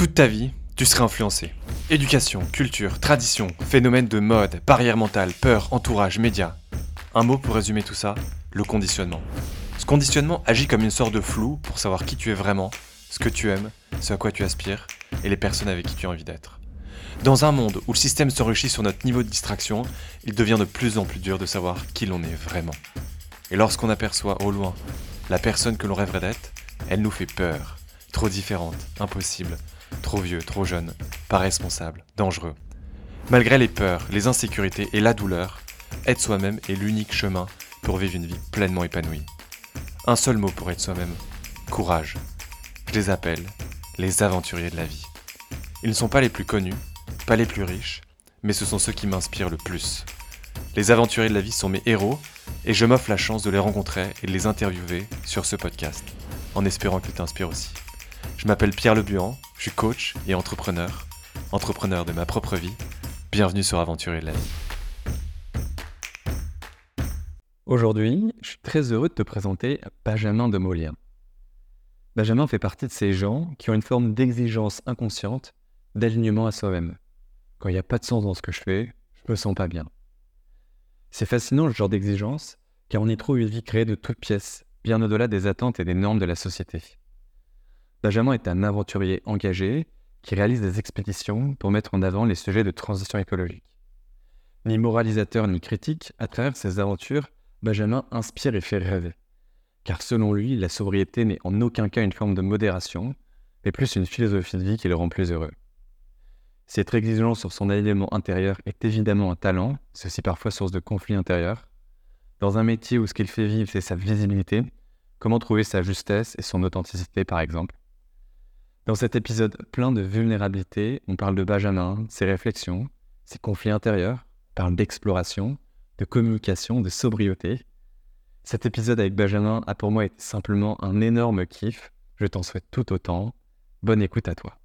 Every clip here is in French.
Toute ta vie, tu serais influencé. Éducation, culture, tradition, phénomène de mode, barrière mentale, peur, entourage, médias. Un mot pour résumer tout ça, le conditionnement. Ce conditionnement agit comme une sorte de flou pour savoir qui tu es vraiment, ce que tu aimes, ce à quoi tu aspires et les personnes avec qui tu as envie d'être. Dans un monde où le système s'enrichit sur notre niveau de distraction, il devient de plus en plus dur de savoir qui l'on est vraiment. Et lorsqu'on aperçoit au loin la personne que l'on rêverait d'être, elle nous fait peur. Trop différente, impossible, trop vieux, trop jeune, pas responsable, dangereux. Malgré les peurs, les insécurités et la douleur, être soi-même est l'unique chemin pour vivre une vie pleinement épanouie. Un seul mot pour être soi-même, courage. Je les appelle les aventuriers de la vie. Ils ne sont pas les plus connus, pas les plus riches, mais ce sont ceux qui m'inspirent le plus. Les aventuriers de la vie sont mes héros et je m'offre la chance de les rencontrer et de les interviewer sur ce podcast, en espérant qu'ils t'inspirent aussi. Je m'appelle Pierre Lebuan, je suis coach et entrepreneur, entrepreneur de ma propre vie. Bienvenue sur Aventurier de la vie. Aujourd'hui, je suis très heureux de te présenter Benjamin de Molien. Benjamin fait partie de ces gens qui ont une forme d'exigence inconsciente, d'alignement à soi-même. Quand il n'y a pas de sens dans ce que je fais, je me sens pas bien. C'est fascinant le genre d'exigence, car on y trouve une vie créée de toutes pièces, bien au-delà des attentes et des normes de la société. Benjamin est un aventurier engagé qui réalise des expéditions pour mettre en avant les sujets de transition écologique. Ni moralisateur ni critique, à travers ses aventures, Benjamin inspire et fait rêver. Car selon lui, la sobriété n'est en aucun cas une forme de modération, mais plus une philosophie de vie qui le rend plus heureux. Si être exigeant sur son alignement intérieur est évidemment un talent, aussi parfois source de conflits intérieurs. Dans un métier où ce qu'il fait vivre, c'est sa visibilité, comment trouver sa justesse et son authenticité par exemple? Dans cet épisode plein de vulnérabilité, on parle de Benjamin, ses réflexions, ses conflits intérieurs, on parle d'exploration, de communication, de sobriété. Cet épisode avec Benjamin a pour moi été simplement un énorme kiff. Je t'en souhaite tout autant. Bonne écoute à toi.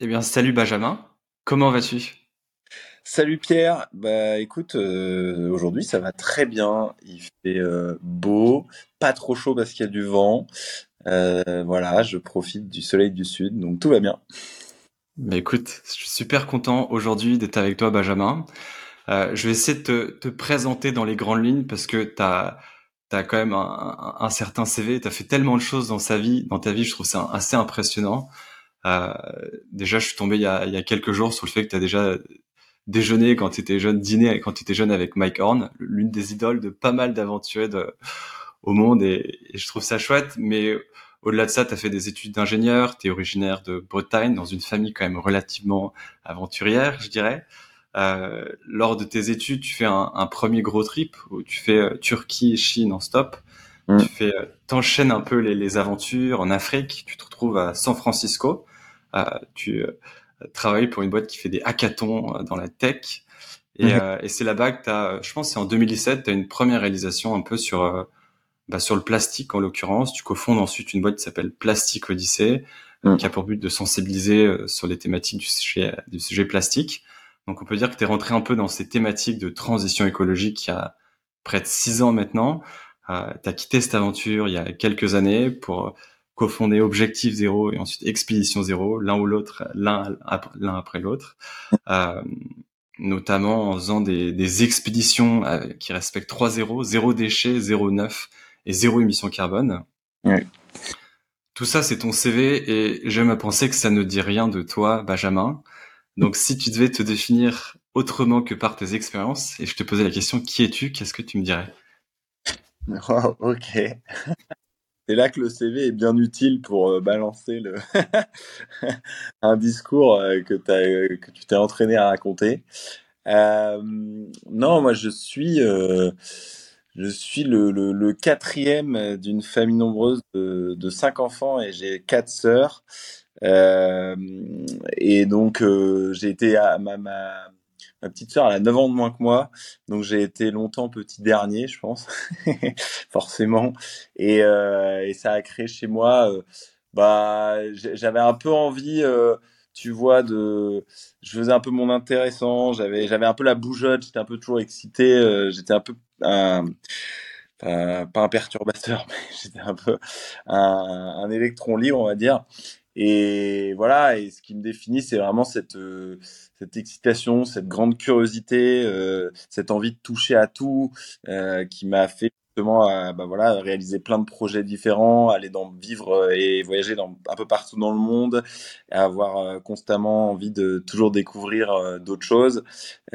Eh bien, salut Benjamin. Comment vas-tu? Salut Pierre. Bah écoute, euh, aujourd'hui ça va très bien. Il fait euh, beau, pas trop chaud parce qu'il y a du vent. Euh, voilà, je profite du soleil du sud, donc tout va bien. Mais écoute, je suis super content aujourd'hui d'être avec toi, Benjamin. Euh, je vais essayer de te, te, présenter dans les grandes lignes parce que tu as, quand même un, un, certain CV, tu as fait tellement de choses dans sa vie, dans ta vie, je trouve ça assez impressionnant. Euh, déjà, je suis tombé il y, a, il y a quelques jours sur le fait que tu as déjà déjeuné quand tu étais jeune, dîné quand tu étais jeune avec Mike Horn, l'une des idoles de pas mal d'aventuriers au monde et, et, je trouve ça chouette, mais au-delà de ça, tu as fait des études d'ingénieur, tu es originaire de Bretagne, dans une famille quand même relativement aventurière, je dirais. Euh, lors de tes études, tu fais un, un, premier gros trip où tu fais euh, Turquie et Chine en stop. Mm. Tu fais, euh, t'enchaînes un peu les, les, aventures en Afrique. Tu te retrouves à San Francisco. Euh, tu euh, travailles pour une boîte qui fait des hackathons dans la tech. Et, mm-hmm. et c'est là-bas que tu as, je pense, c'est en 2017, tu as une première réalisation un peu sur bah, sur le plastique en l'occurrence. Tu cofondes ensuite une boîte qui s'appelle Plastic Odyssey, mm. qui a pour but de sensibiliser sur les thématiques du sujet, du sujet plastique. Donc on peut dire que tu es rentré un peu dans ces thématiques de transition écologique il y a près de six ans maintenant. Euh, tu as quitté cette aventure il y a quelques années pour cofonder Objectif Zéro et ensuite Expédition Zéro, l'un ou l'autre, l'un après l'autre, euh, notamment en faisant des, des expéditions euh, qui respectent trois zéros, zéro déchet, zéro neuf et zéro émission carbone. Tout ça, c'est ton CV et j'aime à penser que ça ne dit rien de toi, Benjamin. Donc, si tu devais te définir autrement que par tes expériences, et je te posais la question, qui es-tu Qu'est-ce que tu me dirais? Oh, Ok. C'est là que le CV est bien utile pour euh, balancer le un discours euh, que, as, que tu t'es entraîné à raconter. Euh, non, moi je suis, euh, je suis le, le, le quatrième d'une famille nombreuse de, de, cinq enfants et j'ai quatre sœurs. Euh, et donc, euh, j'ai été à ma, ma, ma petite sœur, elle a 9 ans de moins que moi, donc j'ai été longtemps petit dernier, je pense, forcément. Et, euh, et, ça a créé chez moi, euh, bah, j'avais un peu envie, euh, tu vois, de, je faisais un peu mon intéressant, j'avais, j'avais un peu la bougeotte, j'étais un peu toujours excité, euh, j'étais un peu un, pas un perturbateur, mais j'étais un peu un, un électron libre, on va dire. Et voilà, et ce qui me définit, c'est vraiment cette, cette excitation, cette grande curiosité, cette envie de toucher à tout, qui m'a fait à bah voilà, réaliser plein de projets différents, aller dans vivre et voyager dans, un peu partout dans le monde, avoir constamment envie de toujours découvrir d'autres choses.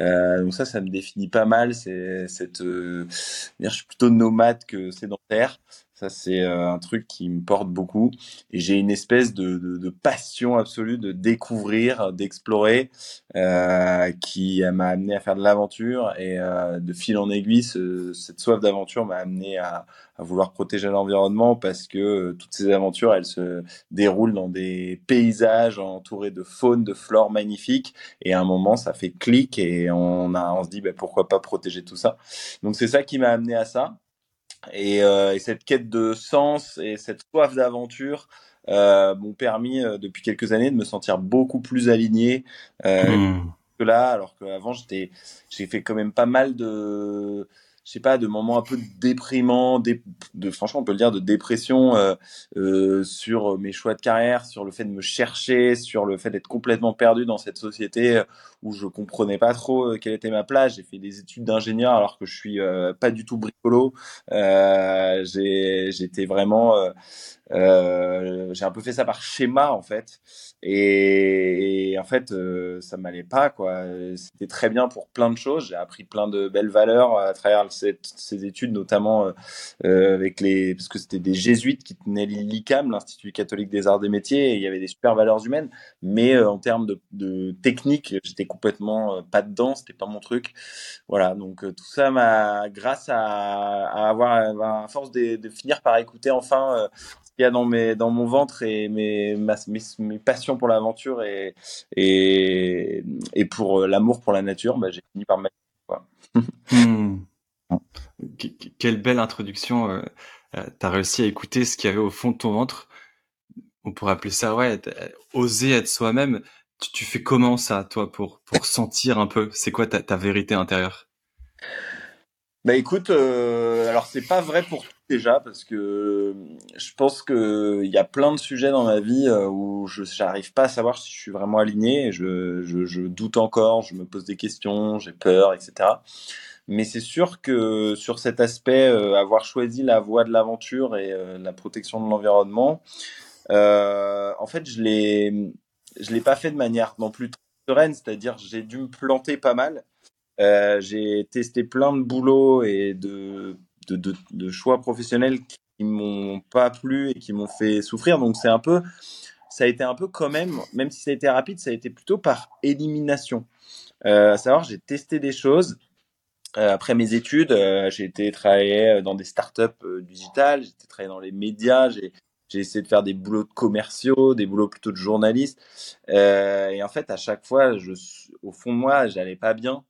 Euh, donc ça, ça me définit pas mal. C'est cette, je suis plutôt nomade que sédentaire. C'est euh, un truc qui me porte beaucoup. Et j'ai une espèce de, passion absolue de découvrir, d'explorer, euh, qui m'a amené à faire de l'aventure. Et euh, de fil en aiguille, ce, cette soif d'aventure m'a amené à, vouloir protéger l'environnement parce que toutes ces aventures, elles se déroulent dans des paysages entourés de faune, de flore magnifiques. Et à un moment, ça fait clic et on, a, on se dit, bah, pourquoi pas protéger tout ça. Donc c'est ça qui m'a amené à ça. Et, euh, et, cette quête de sens et cette soif d'aventure euh, m'ont permis euh, depuis quelques années de me sentir beaucoup plus aligné euh, mmh. que là, alors qu'avant j'étais, j'ai fait quand même pas mal de je sais pas, de moments un peu déprimants, de, de franchement, on peut le dire, de dépression euh, euh, sur mes choix de carrière, sur le fait de me chercher, sur le fait d'être complètement perdu dans cette société euh, où je comprenais pas trop euh, quelle était ma place. J'ai fait des études d'ingénieur alors que je suis euh, pas du tout bricolo. J'étais vraiment j'ai un peu fait ça par schéma en fait, et, en fait ça m'allait pas quoi. C'était très bien pour plein de choses. J'ai appris plein de belles valeurs à travers ces études, notamment euh, avec les parce que c'était des jésuites qui tenaient l'ICAM, l'Institut catholique des arts des métiers, et il y avait des super valeurs humaines. Mais en termes de, de technique, j'étais complètement pas dedans. C'était pas mon truc. Voilà, donc tout ça m'a grâce à, avoir à force de, finir par écouter enfin qu'il y a dans, mes, dans mon ventre et mes, mes, passions pour l'aventure et, et, et pour euh, l'amour pour la nature, bah, j'ai fini par mettre. Quelle belle introduction. Euh, euh tu as réussi à écouter ce qu'il y avait au fond de ton ventre. On pourrait appeler ça, ouais, oser être soi-même. Tu, tu, fais comment ça, toi, pour, pour sentir un peu? C'est quoi ta, ta vérité intérieure? Bah écoute, euh, alors c'est pas vrai pour tout déjà parce que je pense que il y a plein de sujets dans ma vie euh, où je j'arrive pas à savoir si je suis vraiment aligné. Je, je, je doute encore, je me pose des questions, j'ai peur, etc. Mais c'est sûr que sur cet aspect, euh, avoir choisi la voie de l'aventure et euh, la protection de l'environnement, en fait, je l'ai je l'ai pas fait de manière non plus sereine, c'est-à-dire j'ai dû me planter pas mal. Euh, j'ai testé plein de boulots et de, choix professionnels qui m'ont pas plu et qui m'ont fait souffrir. Donc c'est un peu, ça a été un peu quand même, même si ça a été rapide, ça a été plutôt par élimination. Euh, à savoir, j'ai testé des choses. Euh, après mes études, euh, j'ai été travailler dans des startups euh, digitales, j'ai été travailler dans les médias, j'ai essayé de faire des boulots de commerciaux, des boulots plutôt de journaliste. Euh, et en fait, à chaque fois, je, au fond de moi, j'allais pas bien.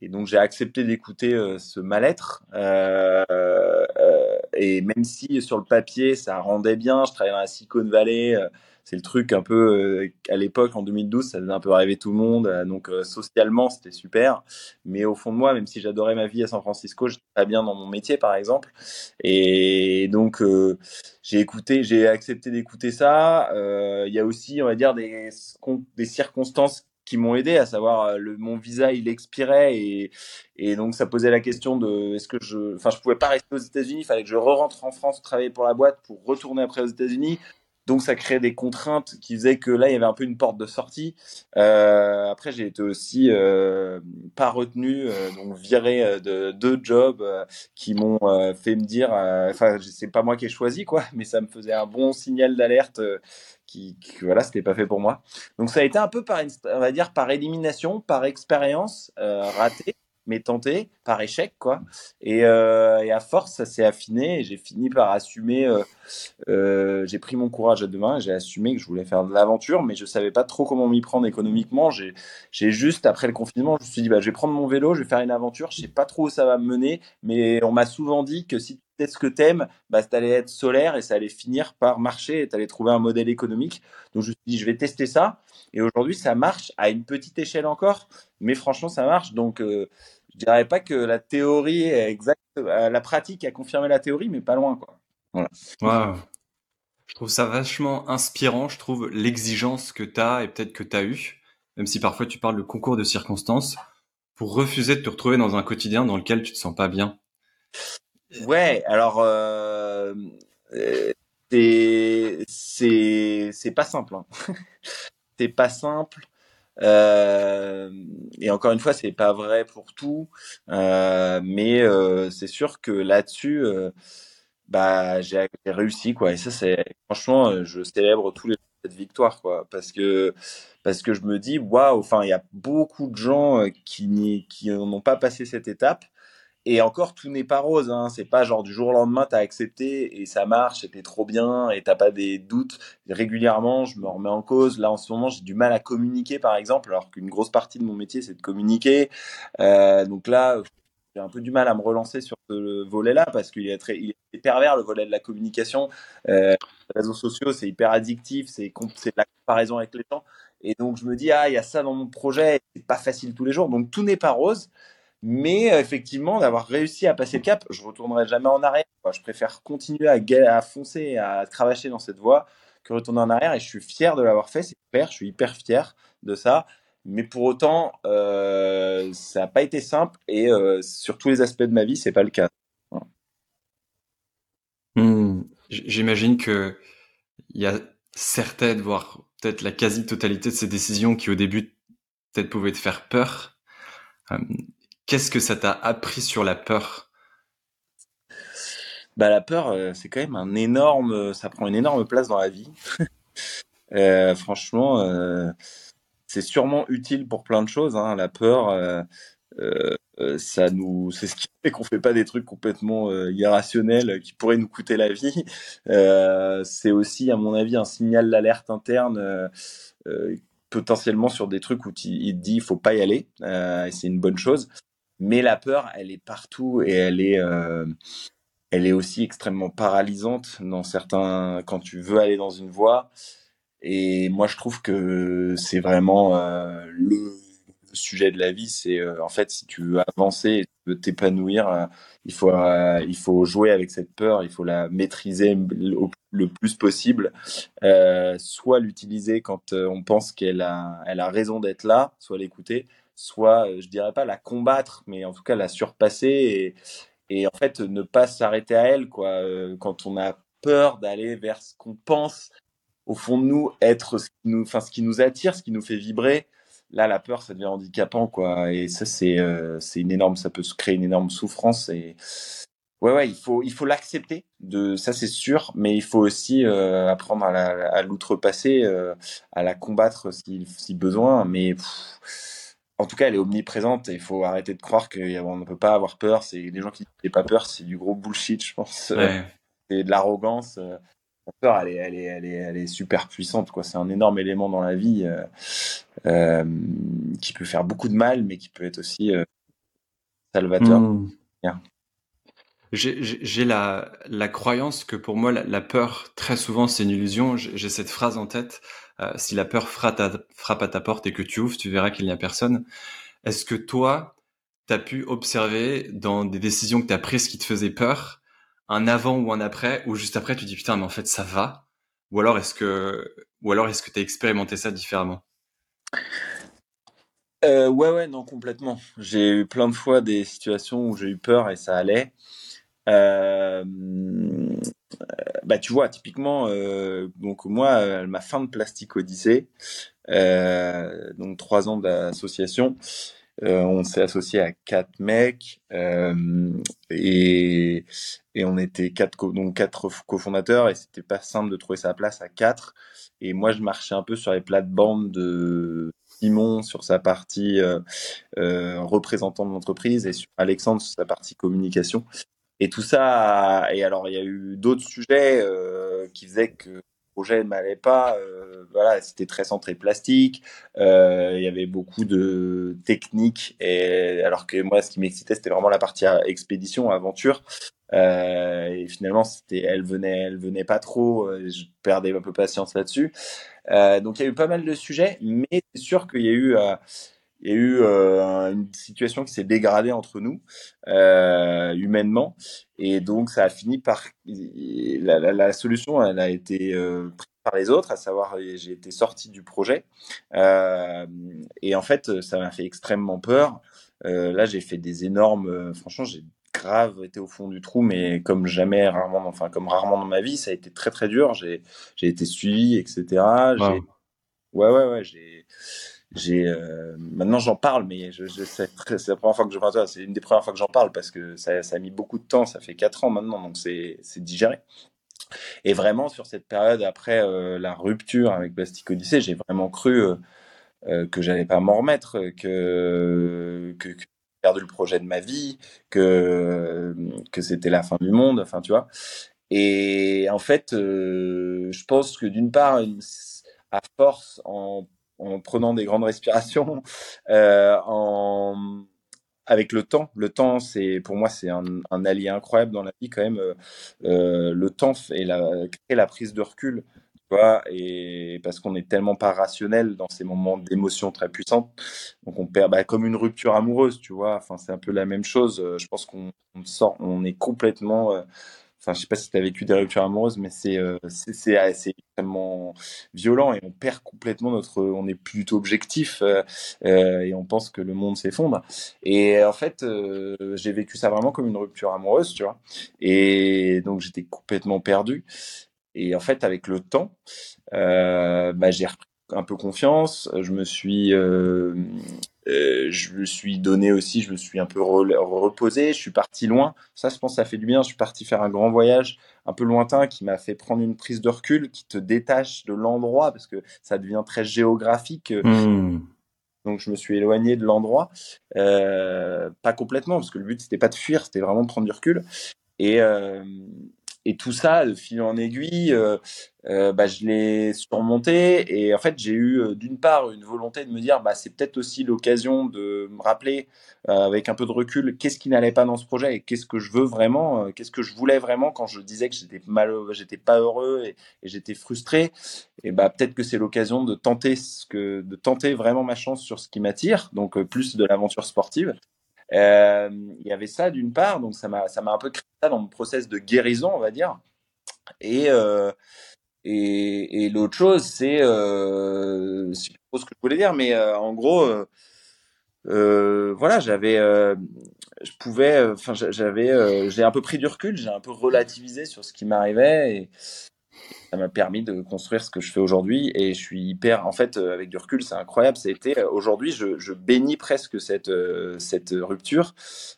Et donc j'ai accepté d'écouter euh, ce mal-être. Euh, euh, et même si sur le papier ça rendait bien, je travaillais dans la Silicon Valley, euh, c'est le truc un peu euh, à l'époque en 2012, ça faisait un peu rêver tout le monde. donc socialement c'était super, mais au fond de moi, même si j'adorais ma vie à San Francisco, j'étais pas bien dans mon métier par exemple. Et donc j'ai écouté, j'ai accepté d'écouter ça. Il y a aussi, on va dire, des, circonstances qui m'ont aidé, à savoir euh, le, mon visa il expirait et, donc ça posait la question de est-ce que je, enfin je pouvais pas rester aux États-Unis, il fallait que je re-rentre en France travailler pour la boîte pour retourner après aux États-Unis. Donc ça créait des contraintes qui faisaient que là il y avait un peu une porte de sortie. Euh, après j'ai été aussi euh, pas retenu, euh, donc viré euh, de deux jobs euh, qui m'ont fait me dire, enfin c'est pas moi qui ai choisi quoi, mais ça me faisait un bon signal d'alerte qui, qui, voilà, c'était pas fait pour moi. Donc ça a été un peu par, on va dire, par élimination, par expérience euh, ratée, mais tentée, par échec, quoi. Et, euh, et à force, ça s'est affiné j'ai fini par assumer. Euh, euh, j'ai pris mon courage à deux mains, j'ai assumé que je voulais faire de l'aventure, mais je savais pas trop comment m'y prendre économiquement. J'ai, j'ai juste après le confinement, je me suis dit, bah, je vais prendre mon vélo, je vais faire une aventure. Je sais pas trop où ça va me mener, mais on m'a souvent dit que si peut-être ce que t'aimes, bah, ça allait être solaire et ça allait finir par marcher et tu allais trouver un modèle économique. Donc je me suis dit, je vais tester ça. Et aujourd'hui, ça marche à une petite échelle encore, mais franchement, ça marche. Donc je dirais pas que la théorie est exacte, euh, la pratique a confirmé la théorie, mais pas loin, quoi. Voilà. Wow. Je trouve ça vachement inspirant, je trouve, l'exigence que tu as et peut-être que tu as eu, même si parfois tu parles de concours de circonstances, pour refuser de te retrouver dans un quotidien dans lequel tu te sens pas bien. Ouais, alors euh, c'est c'est pas simple. Hein. c'est pas simple. Euh, et encore une fois, c'est pas vrai pour tout, euh, mais euh, c'est sûr que là-dessus, euh, bah j'ai réussi quoi. Et ça, c'est franchement, euh, je célèbre tous les cette victoire quoi, parce que parce que je me dis waouh, enfin il y a beaucoup de gens qui qui n'ont pas passé cette étape et encore, tout n'est pas rose. Hein. C'est pas genre du jour au lendemain, t'as accepté et ça marche et t'es trop bien et t'as pas des doutes. Régulièrement, je me remets en cause. Là, en ce moment, j'ai du mal à communiquer, par exemple, alors qu'une grosse partie de mon métier, c'est de communiquer. Euh, donc là, j'ai un peu du mal à me relancer sur ce volet-là parce qu'il est pervers le volet de la communication. Euh, les réseaux sociaux, c'est hyper addictif, c'est c'est la comparaison avec les gens. Et donc je me dis ah il y a ça dans mon projet, c'est pas facile tous les jours. Donc tout n'est pas rose. Mais euh, effectivement, d'avoir réussi à passer le cap, je retournerai jamais en arrière. Je préfère continuer à, à foncer, à cravacher dans cette voie que retourner en arrière. Et je suis fier de l'avoir fait, c'est clair. Je suis hyper fier de ça. Mais pour autant, euh, ça n'a pas été simple. Et euh, sur tous les aspects de ma vie, c'est pas le cas. Hmm. J'imagine que il y a certaines, voire peut-être la quasi-totalité de ces décisions qui au début peut-être pouvaient te faire peur. Qu'est-ce que ça t'a appris sur la peur? Bah, la peur, euh, c'est quand même un énorme, ça prend une énorme place dans la vie. euh, franchement, euh, c'est sûrement utile pour plein de choses. Hein. La peur, ça nous, c'est ce qui fait qu'on fait pas des trucs complètement irrationnels qui pourraient nous coûter la vie. c'est aussi, à mon avis, un signal d'alerte interne potentiellement sur des trucs où il te dit il faut pas y aller et c'est une bonne chose mais la peur, elle est partout et elle est, euh, elle est aussi extrêmement paralysante dans certains, quand tu veux aller dans une voie. Et moi, je trouve que c'est vraiment euh, le sujet de la vie. C'est euh, en fait, si tu veux avancer, et tu veux t'épanouir, il faut, il faut jouer avec cette peur. Il faut la maîtriser le, le plus possible. soit l'utiliser quand on pense qu'elle a, elle a raison d'être là, soit l'écouter soit, euh, je dirais pas la combattre, mais en tout cas la surpasser et, en fait ne pas s'arrêter à elle, quoi. Euh, quand on a peur d'aller vers ce qu'on pense au fond de nous être ce qui nous, enfin ce qui nous attire, ce qui nous fait vibrer. Là, la peur, ça devient handicapant, quoi. Et ça, c'est euh, c'est une énorme, ça peut se créer une énorme souffrance. Et ouais, ouais, il faut il faut l'accepter. De ça, c'est sûr, mais il faut aussi apprendre à, l'outrepasser, à la combattre si, si besoin. Mais en tout cas, elle est omniprésente et il faut arrêter de croire qu'on ne peut pas avoir peur. C'est les gens qui n'ont pas peur, c'est du gros bullshit, je pense. C'est de l'arrogance. La peur, elle est, elle est, elle est, elle est super puissante. Quoi. C'est un énorme élément dans la vie euh, euh, qui peut faire beaucoup de mal, mais qui peut être aussi euh, salvateur. Mmh. J'ai la, la croyance que pour moi, la, la peur, très souvent, c'est une illusion. J'ai cette phrase en tête. Euh, si la peur frappe à, ta porte et que tu ouvres, tu verras qu'il n'y a personne. Est-ce que toi, tu as pu observer dans des décisions que tu as prises qui te faisaient peur, un avant ou un après, ou juste après tu dis putain mais en fait ça va? Ou alors est-ce que ou alors est-ce que tu as expérimenté ça différemment? Euh, ouais ouais non complètement. J'ai eu plein de fois des situations où j'ai eu peur et ça allait. Euh, bah, tu vois, typiquement, euh, donc moi, euh, ma fin de Plastique Odyssée, euh, donc trois ans d'association, euh, on s'est associé à quatre mecs euh, et, et on était quatre donc quatre cofondateurs et c'était pas simple de trouver sa place à quatre. Et moi, je marchais un peu sur les plates-bandes de Simon sur sa partie euh, représentant de l'entreprise et sur Alexandre sur sa partie communication. Et tout ça, et alors il y a eu d'autres sujets euh, qui faisaient que le projet ne m'allait pas. Euh, voilà, c'était très centré plastique. Euh, il y avait beaucoup de techniques. Et alors que moi, ce qui m'excitait, c'était vraiment la partie expédition, aventure. Euh, et finalement, c'était, elle venait, elle venait pas trop. Je perdais un peu patience là-dessus. Euh, donc il y a eu pas mal de sujets, mais c'est sûr qu'il y a eu il y a eu euh, une situation qui s'est dégradée entre nous euh, humainement. Et donc ça a fini par la, la, la solution elle a été euh, prise par les autres à savoir j'ai été sorti du projet. Et en fait ça m'a fait extrêmement peur. Là j'ai fait des énormes franchement j'ai grave été au fond du trou mais comme jamais rarement enfin comme rarement dans ma vie ça a été très très dur. J'ai j'ai été suivi etc wow. ouais ouais ouais j'ai euh, maintenant j'en parle, mais c'est la première fois que je c'est une des premières fois que j'en parle parce que ça, a mis beaucoup de temps, ça fait quatre ans maintenant, donc c'est digéré. Et vraiment sur cette période après euh, la rupture avec Plastic Odyssey, j'ai vraiment cru euh, euh que j'allais pas m'en remettre, que, que, perdu le projet de ma vie, que c'était la fin du monde, enfin tu vois. Et en fait, je pense que d'une part, à force en en prenant des grandes respirations, euh, avec le temps. Le temps, c'est pour moi, c'est un, allié incroyable dans la vie quand même. Euh, le temps et la, prise de recul, tu vois, et parce qu'on est tellement pas rationnel dans ces moments d'émotion très puissantes, donc on perd, bah, comme une rupture amoureuse, tu vois. Enfin, c'est un peu la même chose. Je pense qu'on sort, on est complètement euh, Enfin, je sais pas si tu as vécu des ruptures amoureuses, mais c'est euh, c'est extrêmement violent et on perd complètement notre. On du tout objectif euh, euh, et on pense que le monde s'effondre. Et en fait, j'ai vécu ça vraiment comme une rupture amoureuse, tu vois. Et donc j'étais complètement perdu. Et en fait, avec le temps, bah, j'ai repris un peu confiance. Je me suis euh, euh, je me suis donné aussi, je me suis un peu reposé, je suis parti loin. Ça, je pense, ça fait du bien. Je suis parti faire un grand voyage un peu lointain qui m'a fait prendre une prise de recul, qui te détache de l'endroit parce que ça devient très géographique. Mmh. Donc, je me suis éloigné de l'endroit, euh, pas complètement parce que le but c'était pas de fuir, c'était vraiment de prendre du recul. Et, euh, et tout ça, de fil en aiguille, euh, euh, bah, je l'ai surmonté. Et en fait, j'ai eu euh, d'une part une volonté de me dire, bah, c'est peut-être aussi l'occasion de me rappeler avec un peu de recul qu'est-ce qui n'allait pas dans ce projet et qu'est-ce que je veux vraiment, qu'est-ce que je voulais vraiment quand je disais que j'étais malheureux, j'étais pas heureux et, j'étais frustré. Et bah peut-être que c'est l'occasion de tenter vraiment ma chance sur ce qui m'attire, donc plus de l'aventure sportive. Euh, il y avait ça d'une part, donc ça m'a ça m'a un peu créé ça dans mon process de guérison, on va dire. Et euh, et, l'autre chose, c'est euh, c'est pas ce que je voulais dire, mais euh, en gros, voilà, j'avais, je pouvais, enfin j'avais, j'ai un peu pris du recul, j'ai un peu relativisé sur ce qui m'arrivait ça m'a permis de construire ce que je fais aujourd'hui et je suis hyper en fait euh, avec du recul c'est incroyable. C'était euh, aujourd'hui je, je, bénis presque cette euh, cette rupture.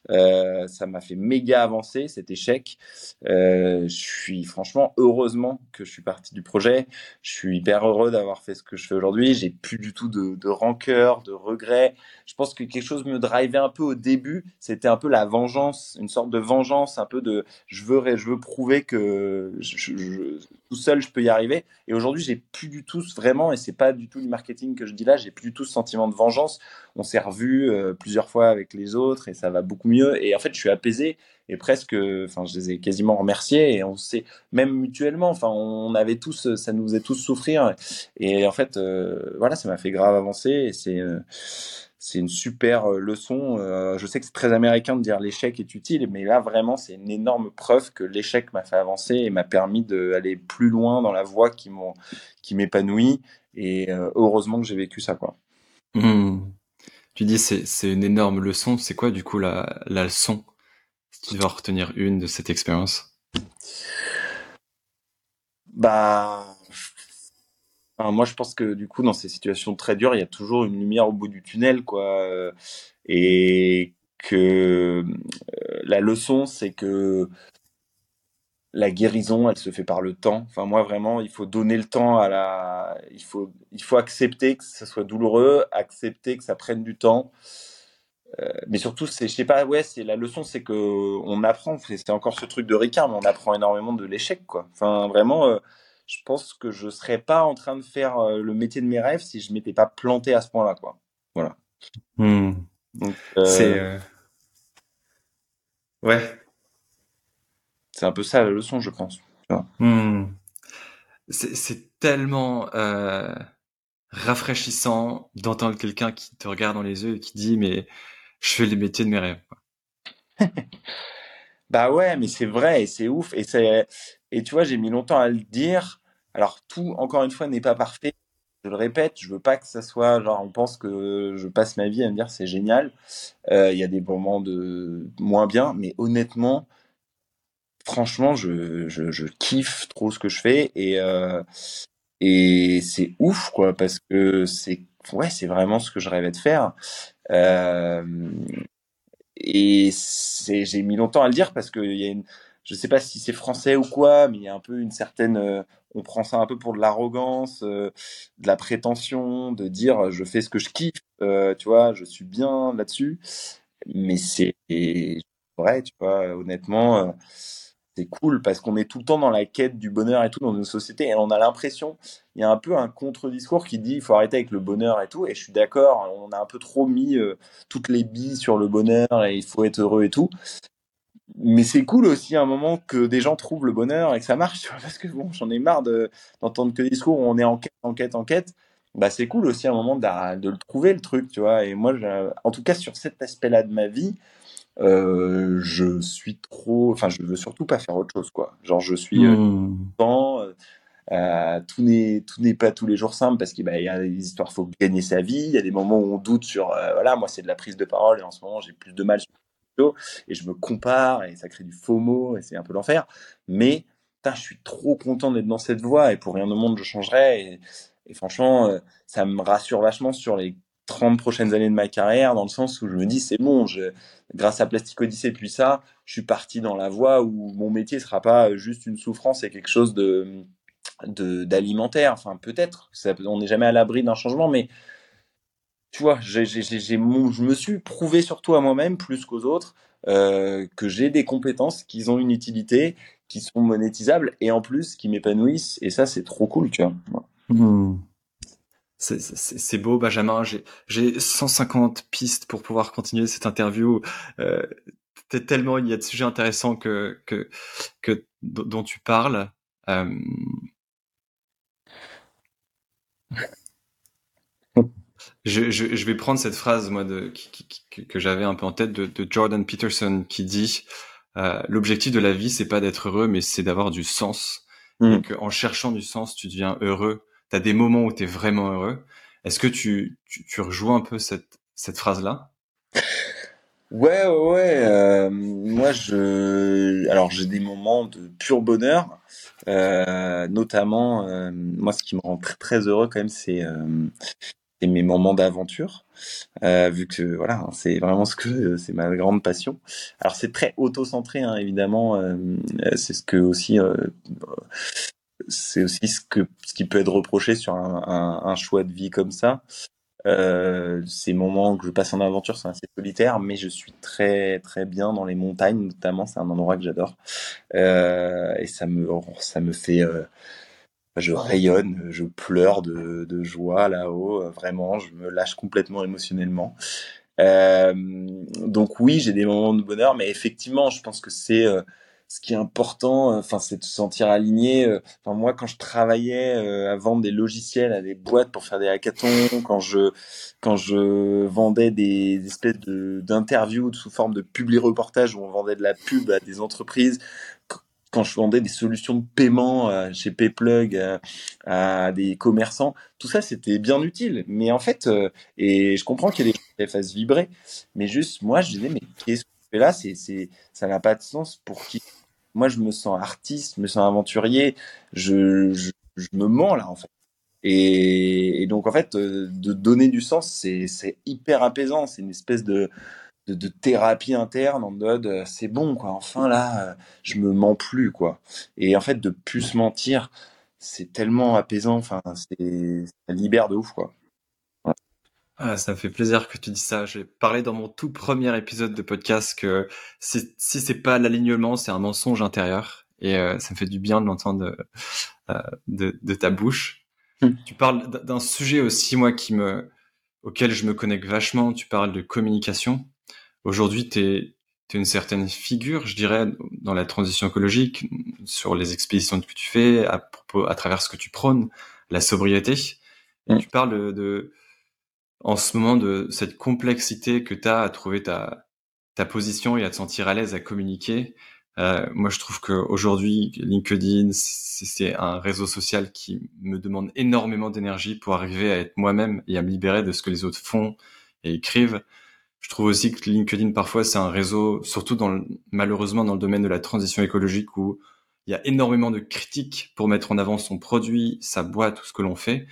Ça m'a fait méga avancer cet échec. Je suis franchement heureusement que je suis parti du projet. Je suis hyper heureux d'avoir fait ce que je fais aujourd'hui. J'ai plus du tout de, de rancœur de regret je pense que quelque chose me drivait un peu au début c'était un peu la vengeance une sorte de vengeance un peu de je veux je veux prouver que tout seul je peux y arriver. Et aujourd'hui, j'ai plus du tout vraiment, et c'est pas du tout du marketing que je dis là, j'ai plus du tout ce sentiment de vengeance. On s'est revu euh, plusieurs fois avec les autres et ça va beaucoup mieux. Et en fait, je suis apaisé et presque, enfin, je les ai quasiment remerciés et on sait même mutuellement. Enfin, on avait tous, ça nous faisait tous souffrir. Et en fait, euh, voilà, ça m'a fait grave avancer. Et c'est euh, c'est une super euh, leçon. Euh, je sais que c'est très américain de dire l'échec est utile, mais là vraiment c'est une énorme preuve que l'échec m'a fait avancer et m'a permis d'aller plus loin dans la voie qui m'épanouit. Et euh, heureusement que j'ai vécu ça quoi. Mmh. Tu dis c'est c'est une énorme leçon. C'est quoi du coup la, la leçon Si tu dois retenir une de cette expérience? Bah Enfin, moi, je pense que du coup, dans ces situations très dures, il y a toujours une lumière au bout du tunnel, quoi. Et que euh, la leçon, c'est que la guérison, elle se fait par le temps. Enfin, moi, vraiment, il faut donner le temps à la. Il faut, il faut accepter que ça soit douloureux, accepter que ça prenne du temps. Euh, mais surtout, c'est, je sais pas, ouais, c'est la leçon, c'est que on apprend. C'est encore ce truc de Ricard, mais on apprend énormément de l'échec, quoi. Enfin, vraiment. Euh, je pense que je serais pas en train de faire euh, le métier de mes rêves si je m'étais pas planté à ce point-là, quoi. Voilà. Mmh. Euh... C'est euh... ouais. C'est un peu ça la leçon, je pense. Mmh. C'est tellement euh... rafraîchissant d'entendre quelqu'un qui te regarde dans les yeux et qui dit mais je fais les métiers de mes rêves. bah ouais, mais c'est vrai et c'est ouf et c'est et tu vois j'ai mis longtemps à le dire. Alors tout encore une fois n'est pas parfait. Je le répète, je veux pas que ça soit genre on pense que je passe ma vie à me dire c'est génial. Euh, il y a des moments de moins bien, mais honnêtement, franchement, je, kiffe trop ce que je fais et, euh, et c'est ouf, quoi, parce que c'est ouais, c'est vraiment ce que je rêvais de faire. Euh, et j'ai mis longtemps à le dire parce que y a une, je sais pas si c'est français ou quoi, mais il y a un peu une certaine, on prend ça un peu pour de l'arrogance, euh, de la prétention, de dire je fais ce que je kiffe, euh, tu vois, je suis bien là-dessus. Mais c'est vrai, tu vois, honnêtement c'est cool parce qu'on est tout le temps dans la quête du bonheur et tout dans une société et on a l'impression, il y a un peu un contre-discours qui dit il faut arrêter avec le bonheur et tout. Et je suis d'accord, on a un peu trop mis euh, toutes les billes sur le bonheur et il faut être heureux et tout. Mais c'est cool aussi à un moment que des gens trouvent le bonheur et que ça marche, parce que bon, j'en ai marre d'entendre que des discours où on est en quête, en quête, en quête. Bah, c'est cool aussi à un moment de, de le trouver le truc, tu vois. Et moi, en tout cas, sur cet aspect-là de ma vie, euh, je suis trop, enfin, je veux surtout pas faire autre chose, quoi. Genre, je suis euh, mmh. euh, euh, tout n'est tout n'est pas tous les jours simple parce qu'il bah, y a des histoires, faut gagner sa vie. Il y a des moments où on doute sur, voilà, moi c'est de la prise de parole et en ce moment j'ai plus de mal sur et je me compare et ça crée du FOMO et c'est un peu l'enfer. Mais je suis trop content d'être dans cette voie et pour rien au monde je changerais. Et, franchement, ça me rassure vachement sur les 30 prochaines années de ma carrière, dans le sens où je me dis, c'est bon, grâce à Plastic Odyssey, puis ça, je suis parti dans la voie où mon métier sera pas juste une souffrance et quelque chose de d'alimentaire. Enfin, peut-être, on n'est jamais à l'abri d'un changement, mais tu vois, j'ai, j'ai, mon, je me suis prouvé surtout à moi-même, plus qu'aux autres, euh, que j'ai des compétences qui ont une utilité, qui sont monétisables, et en plus, qui m'épanouissent, et ça, c'est trop cool, tu vois. Mmh. C'est beau, Benjamin. J'ai 150 pistes pour pouvoir continuer cette interview. Euh, tellement il y a de sujets intéressants que, que, que dont tu parles. Euh... Je, je, je, vais prendre cette phrase moi de, qui, qui, que j'avais un peu en tête de, de Jordan Peterson qui dit euh, l'objectif de la vie c'est pas d'être heureux mais c'est d'avoir du sens mmh. et qu'en cherchant du sens tu deviens heureux tu as des moments où tu es vraiment heureux. Est-ce que tu, tu, tu, rejoins un peu cette, cette phrase-là? Ouais, ouais, ouais. Euh, moi, je, alors j'ai des moments de pur bonheur, euh, notamment, euh, moi, ce qui me rend très, très heureux quand même, c'est euh, mes moments d'aventure, euh, vu que voilà, hein, c'est vraiment ce que c'est ma grande passion. Alors c'est très auto-centré, hein, évidemment. c'est ce que aussi c'est aussi ce que ce qui peut être reproché sur un, un, choix de vie comme ça. Euh, ces moments que je passe en aventure sont assez solitaires, mais je suis très très bien dans les montagnes, notamment. C'est un endroit que j'adore euh, et ça me ça me fait euh, je rayonne, je pleure de, de joie là-haut. Vraiment, je me lâche complètement émotionnellement. Euh, donc oui, j'ai des moments de bonheur, mais effectivement, je pense que c'est euh, ce qui est important, euh, c'est de se sentir aligné. Euh, enfin, moi, quand je travaillais euh, à vendre des logiciels à des boîtes pour faire des hackathons, quand je quand je vendais des espèces de d'interviews sous forme de publi reportage où on vendait de la pub à des entreprises, quand je vendais des solutions de paiement chez Payplug à, des commerçants, tout ça c'était bien utile. Mais en fait, et je comprends qu'il y ait des choses qui fassent vibrer, mais juste moi je disais mais qu'est-ce que je fais là? C'est c'est ça n'a pas de sens pour qui? Moi, je me sens artiste, je me sens aventurier, je, je, me mens là, en fait. Et, et donc, en fait, euh, de donner du sens, c'est hyper apaisant. C'est une espèce de, de, de, thérapie interne en mode euh, c'est bon, quoi. Enfin, là, euh, je me mens plus, quoi. Et en fait, de plus se mentir, c'est tellement apaisant. Enfin, c'est ça libère de ouf, quoi. Ah, ça me fait plaisir que tu dis ça. J'ai parlé dans mon tout premier épisode de podcast que si, si c'est pas l'alignement, c'est un mensonge intérieur. Et euh, ça me fait du bien de l'entendre de, de, ta bouche. Hmm. Tu parles d'un sujet aussi, moi, qui me, auquel je me connecte vachement. Tu parles de communication. Aujourd'hui, tu es, une certaine figure, je dirais, dans la transition écologique, sur les expéditions que tu fais, à, propos, à travers ce que tu prônes, la sobriété. Mm. Tu parles de, en ce moment de cette complexité que tu as à trouver ta, ta position et à te sentir à l'aise à communiquer. Euh, moi, je trouve qu'aujourd'hui, LinkedIn, c'est un réseau social qui me demande énormément d'énergie pour arriver à être moi-même et à me libérer de ce que les autres font et écrivent. Je trouve aussi que LinkedIn, parfois, c'est un réseau, surtout dans le, malheureusement dans le domaine de la transition écologique, où il y a énormément de critiques pour mettre en avant son produit, sa boîte, tout ce que l'on fait.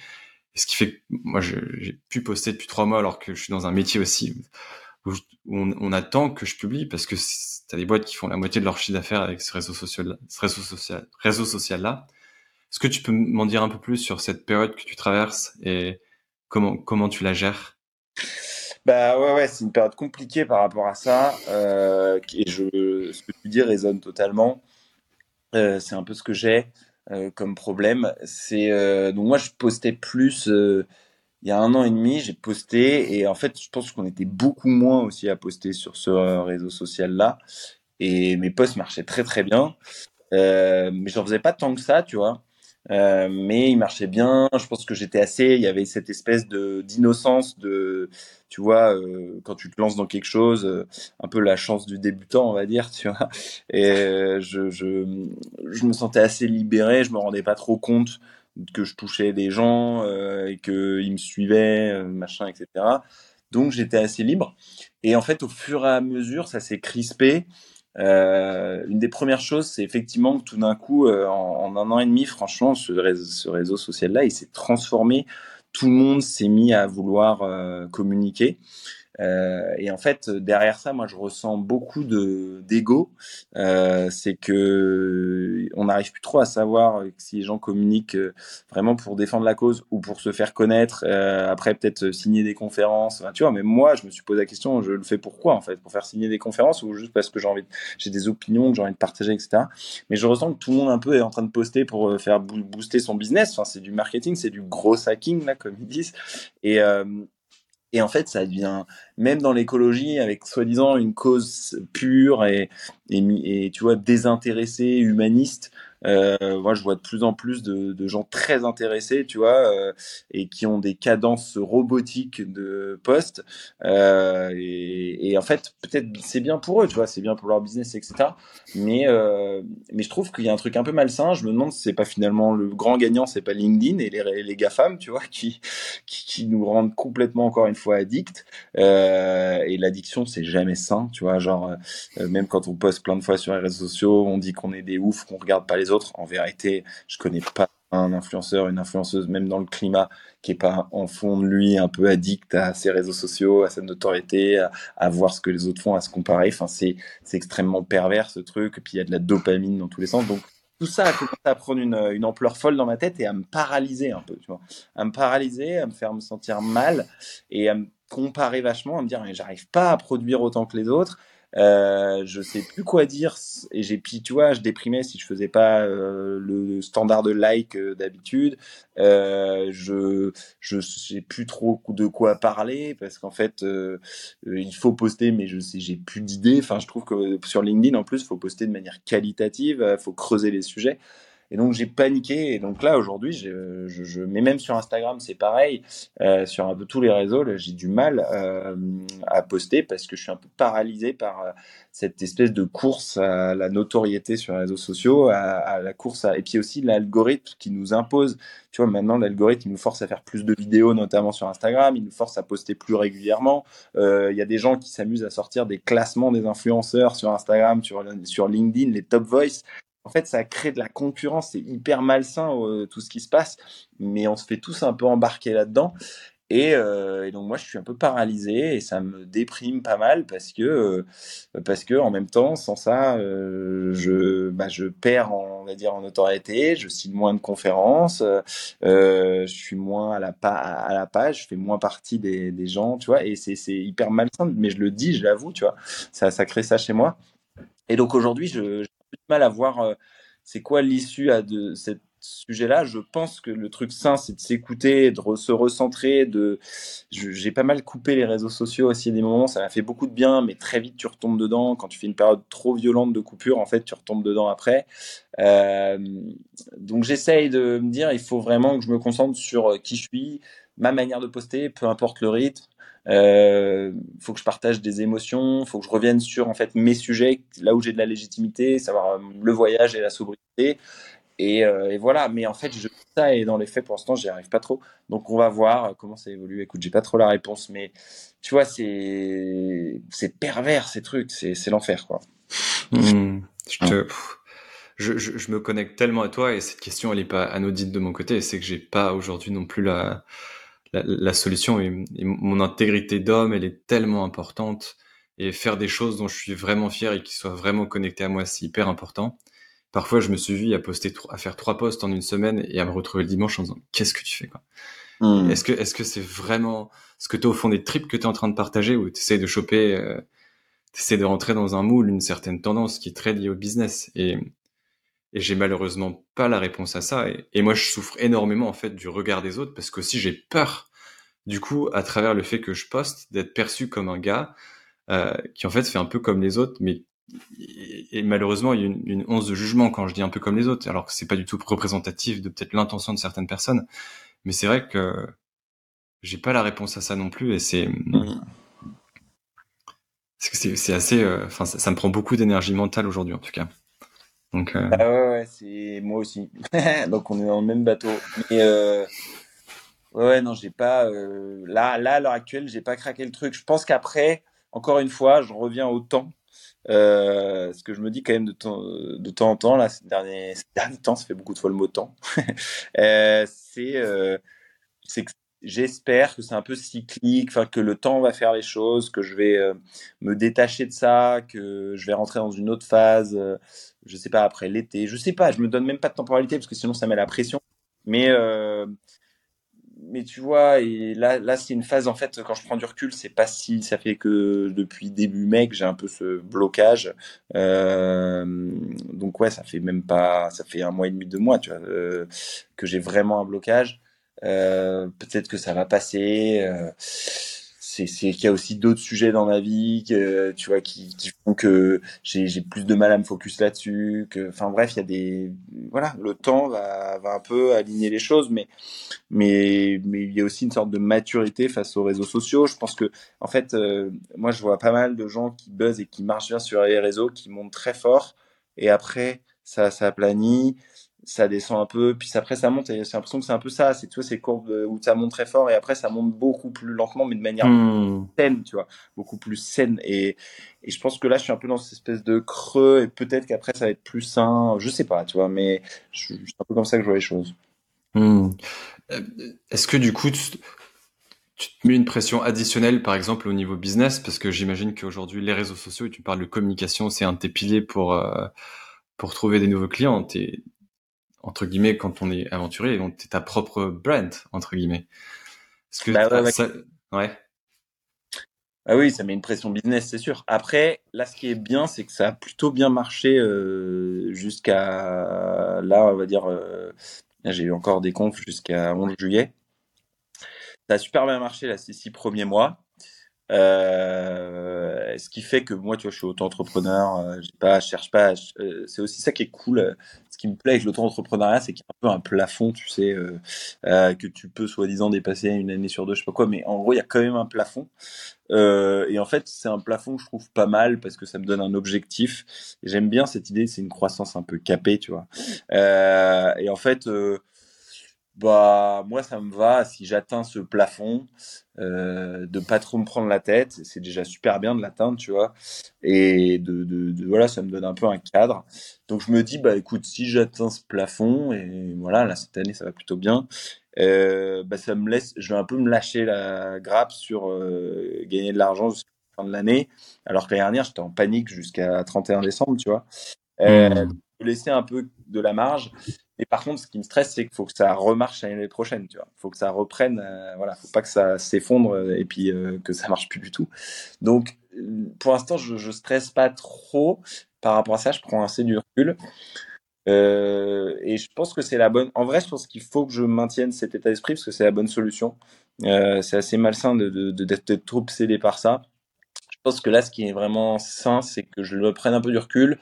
Ce qui fait que moi, j'ai pu poster depuis trois mois alors que je suis dans un métier aussi où, on, attend que je publie parce que t'as des boîtes qui font la moitié de leur chiffre d'affaires avec ce réseau social, ce réseau social, réseau social là. Est-ce que tu peux m'en dire un peu plus sur cette période que tu traverses et comment comment tu la gères? Bah ouais, ouais, c'est une période compliquée par rapport à ça. Euh, et je, ce que tu dis résonne totalement. Euh, c'est un peu ce que j'ai euh, comme problème. C'est donc moi je postais plus il y a un an et demi, j'ai posté et en fait je pense qu'on était beaucoup moins aussi à poster sur ce réseau social là. Et mes posts marchaient très très bien, mais j'en faisais pas tant que ça, tu vois. Euh, mais il marchait bien. Je pense que j'étais assez. Il y avait cette espèce de d'innocence de, tu vois, euh, quand tu te lances dans quelque chose, euh, un peu la chance du débutant, on va dire, tu vois. Et je, je, je me sentais assez libéré. Je me rendais pas trop compte que je touchais des gens et qu'ils me suivaient, machin, etc. Donc j'étais assez libre. Et en fait, au fur et à mesure, ça s'est crispé. Euh, une des premières choses, c'est effectivement que tout d'un coup, euh, en, un an et demi, franchement, ce réseau, social-là, il s'est transformé. Tout le monde s'est mis à vouloir euh, communiquer. Euh, et en fait, derrière ça, moi, je ressens beaucoup de d'ego. Euh, c'est que on n'arrive plus trop à savoir si les gens communiquent euh, vraiment pour défendre la cause ou pour se faire connaître. Euh, après, peut-être signer des conférences. Tu vois, mais moi, je me suis posé la question, je le fais pourquoi en fait? Pour faire signer des conférences ou juste parce que j'ai envie, j'ai des opinions que j'ai envie de partager, etc. Mais je ressens que tout le monde un peu est en train de poster pour euh, faire booster son business. Enfin, c'est du marketing, c'est du gros hacking là, comme ils disent. Et euh, et en fait, ça devient, même dans l'écologie, avec soi-disant une cause pure et, et, tu vois, désintéressée, humaniste, euh, moi, je vois de plus en plus de, de gens très intéressés, tu vois, euh, et qui ont des cadences robotiques de poste. Euh, et, et, en fait, peut-être c'est bien pour eux, tu vois, c'est bien pour leur business, etc. Mais, euh, mais je trouve qu'il y a un truc un peu malsain. Je me demande si c'est pas finalement le grand gagnant, c'est pas LinkedIn et les, les GAFAM, tu vois, qui, qui, qui, nous rendent complètement, encore une fois, addicts. Euh, et l'addiction, c'est jamais sain, tu vois, genre, euh, même quand on poste plein de fois sur les réseaux sociaux, on dit qu'on est des oufs, qu'on regarde pas les autres. En vérité, je connais pas un influenceur, une influenceuse, même dans le climat, qui est pas en fond de lui un peu addict à ses réseaux sociaux, à sa notoriété, à, voir ce que les autres font, à se comparer. Enfin, c'est extrêmement pervers ce truc. Puis il y a de la dopamine dans tous les sens. Donc tout ça a commencé à prendre une, une, ampleur folle dans ma tête et à me paralyser un peu, tu vois, à me paralyser, à me faire me sentir mal et à me comparer vachement, à me dire mais j'arrive pas à produire autant que les autres euh, je sais plus quoi dire et j'ai puis tu vois je déprimais si je faisais pas euh, le standard de like euh, d'habitude. Euh, je je sais plus trop de quoi parler parce qu'en fait euh, il faut poster mais je sais j'ai plus d'idées. Enfin je trouve que sur LinkedIn en plus faut poster de manière qualitative faut creuser les sujets et donc j'ai paniqué. Et donc là aujourd'hui, je, je, je, mais même sur Instagram, c'est pareil. Euh, sur un peu tous les réseaux, j'ai du mal euh, à poster parce que je suis un peu paralysé par euh, cette espèce de course à la notoriété sur les réseaux sociaux, à, à la course à, et puis aussi l'algorithme qui nous impose. Tu vois, maintenant l'algorithme nous force à faire plus de vidéos, notamment sur Instagram. Il nous force à poster plus régulièrement. Euh, il y a des gens qui s'amusent à sortir des classements des influenceurs sur Instagram, sur, sur LinkedIn, les top voice en fait, ça crée de la concurrence, c'est hyper malsain euh, tout ce qui se passe, mais on se fait tous un peu embarquer là-dedans. Et, euh, et, donc moi, je suis un peu paralysé et ça me déprime pas mal parce que euh, parce que en même temps, sans ça, je bah, je perds, en, on va dire, en notoriété. Je signe moins de conférences, je suis moins à la page, je fais moins partie des, gens, tu vois. Et c'est hyper malsain, mais je le dis, je l'avoue, tu vois. Ça crée ça chez moi. Et donc aujourd'hui, je mal à voir euh, c'est quoi l'issue de ce sujet-là. Je pense que le truc sain, c'est de s'écouter, de se recentrer. De, j'ai pas mal coupé les réseaux sociaux aussi à des moments. Ça m'a fait beaucoup de bien, mais très vite tu retombes dedans. Quand tu fais une période trop violente de coupure, en fait, tu retombes dedans après. Euh, donc j'essaye de me dire, il faut vraiment que je me concentre sur euh, qui je suis, ma manière de poster, peu importe le rythme. Euh, faut que je partage des émotions, faut que je revienne sur en fait mes sujets, là où j'ai de la légitimité, savoir euh, le voyage et la sobriété. Et, euh, et, voilà, mais en fait, je ça et dans les faits, pour l'instant, j'y arrive pas trop. Donc, on va voir comment ça évolue. Écoute, j'ai pas trop la réponse, mais tu vois, c'est c'est pervers ces trucs, c'est l'enfer, quoi. Mmh. je, te... je, je, je, me connecte tellement à toi et cette question, elle est pas anodine de mon côté. C'est que j'ai pas aujourd'hui non plus la la, solution et, mon intégrité d'homme, elle est tellement importante et faire des choses dont je suis vraiment fier et qui soient vraiment connectées à moi, c'est hyper important. Parfois, je me suis vu à poster, à faire trois posts en une semaine et à me retrouver le dimanche en disant qu'est-ce que tu fais quoi? Hmm. Est-ce que est-ce que c'est vraiment ce que tu au fond des tripes que tu es en train de partager ou tu essaies de choper, euh, tu essaies de rentrer dans un moule, une certaine tendance qui est très liée au business et et j'ai malheureusement pas la réponse à ça. Et, moi, je souffre énormément en fait du regard des autres parce que si j'ai peur, du coup, à travers le fait que je poste, d'être perçu comme un gars euh, qui en fait fait un peu comme les autres, mais et, malheureusement, il y a une, une, once de jugement quand je dis un peu comme les autres, alors que c'est pas du tout représentatif de peut-être l'intention de certaines personnes. Mais c'est vrai que j'ai pas la réponse à ça non plus, et c'est mmh. c'est assez, euh, enfin, ça, ça, me prend beaucoup d'énergie mentale aujourd'hui en tout cas. Euh... Ah ouais, c'est moi aussi. Donc on est dans le même bateau. Mais euh... ouais, non, j'ai pas. Euh... Là, là, à l'heure actuelle, j'ai pas craqué le truc. Je pense qu'après, encore une fois, je reviens au temps. Ce que je me dis quand même de temps, en temps, là, ces derniers, ces temps, ça fait beaucoup de fois le mot temps. c'est euh, que j'espère que c'est un peu cyclique, que le temps va faire les choses, que je vais me détacher de ça, que je vais rentrer dans une autre phase, je sais pas après l'été, je sais pas, je me donne même pas de temporalité parce que sinon ça met la pression. Mais euh, mais tu vois, et là là c'est une phase en fait quand je prends du recul, c'est pas si ça fait que depuis début mai que j'ai un peu ce blocage. donc ouais, ça fait même pas, ça fait un mois et demi, deux mois, tu vois, que j'ai vraiment un blocage. Euh, peut-être que ça va passer. C'est qu'il y a aussi d'autres sujets dans ma vie, que, tu vois, qui, font que j'ai plus de mal à me focus là-dessus. Que, enfin bref, il y a des, voilà, le temps va, un peu aligner les choses, mais mais mais il y a aussi une sorte de maturité face aux réseaux sociaux. Je pense que, en fait, euh, moi, je vois pas mal de gens qui buzzent et qui marchent bien sur les réseaux, qui montent très fort, et après ça ça ça descend un peu, puis après ça monte, et j'ai l'impression que c'est un peu ça, c'est tu vois, ces courbes où ça monte très fort, et après ça monte beaucoup plus lentement, mais de manière hmm. saine, tu vois, beaucoup plus saine, et, et je pense que là je suis un peu dans cette espèce de creux, et peut-être qu'après ça va être plus sain, je sais pas, tu vois, mais c'est un peu comme ça que je vois les choses. Hmm. Euh, est-ce que du coup, tu, tu, te mets une pression additionnelle, par exemple, au niveau business, parce que j'imagine qu'aujourd'hui, les réseaux sociaux, et tu parles de communication, c'est un de tes piliers pour... Euh, pour trouver des nouveaux clients, entre guillemets, quand on est aventurier, donc t'es ta propre brand, entre guillemets. Est-ce que bah ouais, ça... ouais. Ah oui, ça met une pression business, c'est sûr. Après, là, ce qui est bien, c'est que ça a plutôt bien marché euh, jusqu'à là, on va dire. Euh... J'ai eu encore des confs jusqu'à 11 juillet. Ça a super bien marché là, ces six premiers mois. Euh, ce qui fait que moi, tu vois, je suis auto-entrepreneur, euh, j'ai pas, je cherche pas. Euh, c'est aussi ça qui est cool. Euh, ce qui me plaît avec l'auto-entrepreneuriat, c'est qu'il y a un peu un plafond, tu sais, que tu peux soi-disant dépasser une année sur deux, je sais pas quoi, mais en gros, il y a quand même un plafond. et en fait, c'est un plafond que je trouve pas mal parce que ça me donne un objectif. J'aime bien cette idée, c'est une croissance un peu capée, tu vois. et en fait bah moi ça me va. Si j'atteins ce plafond euh, de pas trop me prendre la tête c'est déjà super bien de l'atteindre tu vois. Et de, de, de, voilà ça me donne un peu un cadre. Donc je me dis bah écoute si j'atteins ce plafond et voilà là cette année ça va plutôt bien euh, bah ça me laisse je vais un peu me lâcher la grappe sur euh, gagner de l'argent jusqu'à la fin de l'année. Alors que l'année dernière j'étais en panique jusqu'à 31 décembre tu vois. Euh, mmh. laisser un peu de la marge et par contre, ce qui me stresse, c'est qu'il faut que ça remarche l'année prochaine, tu vois. Il faut que ça reprenne, euh, voilà. Faut pas que ça s'effondre euh, et puis euh, que ça marche plus du tout. Donc, pour l'instant, je, je stresse pas trop par rapport à ça. Je prends assez du recul. Euh, et je pense que c'est la bonne. En vrai, je pense qu'il faut que je maintienne cet état d'esprit parce que c'est la bonne solution. Euh, c'est assez malsain d'être trop obsédé par ça. Je pense que là, ce qui est vraiment sain, c'est que je le prenne un peu du recul,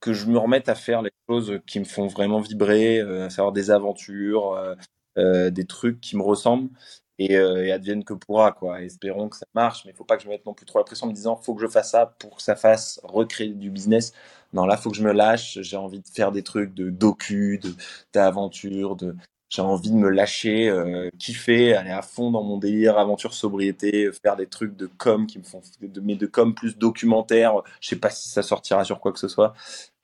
que je me remette à faire les choses qui me font vraiment vibrer, euh, à savoir des aventures, euh, euh, des trucs qui me ressemblent. et, et, advienne que pourra quoi. Espérons que ça marche, mais il faut pas que je me mette non plus trop la pression en me disant faut que je fasse ça pour que ça fasse recréer du business. Non, là faut que je me lâche. J'ai envie de faire des trucs de docu, de d'aventure, de j'ai envie de me lâcher, euh, kiffer, aller à fond dans mon délire, aventure, sobriété, faire des trucs de com qui me font, de, mais de com plus documentaire. Je sais pas si ça sortira sur quoi que ce soit.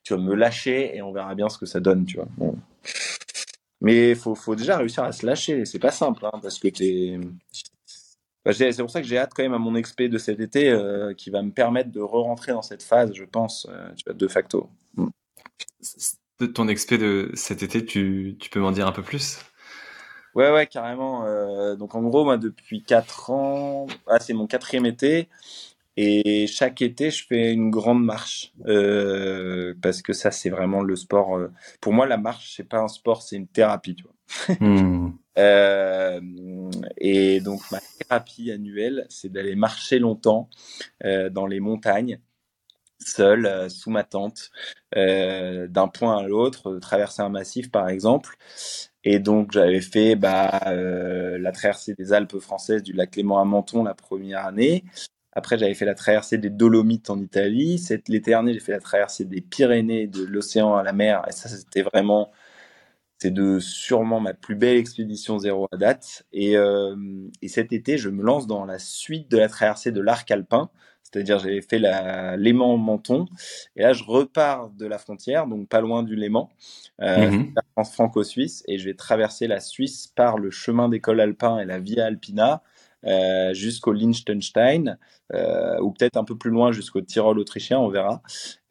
Tu vas me lâcher et on verra bien ce que ça donne, tu vois. Mais faut, faut déjà réussir à se lâcher. C'est pas simple, hein, parce que t'es. c'est pour ça que j'ai hâte quand même à mon expé de cet été euh, qui va me permettre de re-rentrer dans cette phase, je pense, euh, de facto. Mm. De ton expé de cet été, tu, tu peux m'en dire un peu plus? Ouais, ouais, carrément. Euh, donc en gros, moi, depuis 4 ans, ah, c'est mon quatrième été. Et chaque été, je fais une grande marche euh, parce que ça, c'est vraiment le sport. Euh, pour moi, la marche, c'est pas un sport, c'est une thérapie, tu vois. Hmm. euh, et donc, ma thérapie annuelle, c'est d'aller marcher longtemps dans les montagnes, seul, euh, sous ma tente, d'un point à l'autre, traverser un massif, par exemple. Et donc, j'avais fait bah, la traversée des Alpes françaises du lac Léman à Menton la première année. Après, j'avais fait la traversée des Dolomites en Italie. L'été dernier, j'ai fait la traversée des Pyrénées, de l'océan à la mer. Et ça, c'était vraiment, c'est de sûrement ma plus belle expédition zéro à date. Et, euh, et, cet été, je me lance dans la suite de la traversée de l'arc alpin. C'est-à-dire, j'avais fait Léman-Menton. Et là, je repars de la frontière, donc pas loin du Léman, euh, mm France franco-suisse. Et je vais traverser la Suisse par le chemin des cols alpins et la Via Alpina euh, jusqu'au Liechtenstein, euh, ou peut-être un peu plus loin jusqu'au Tyrol autrichien, on verra.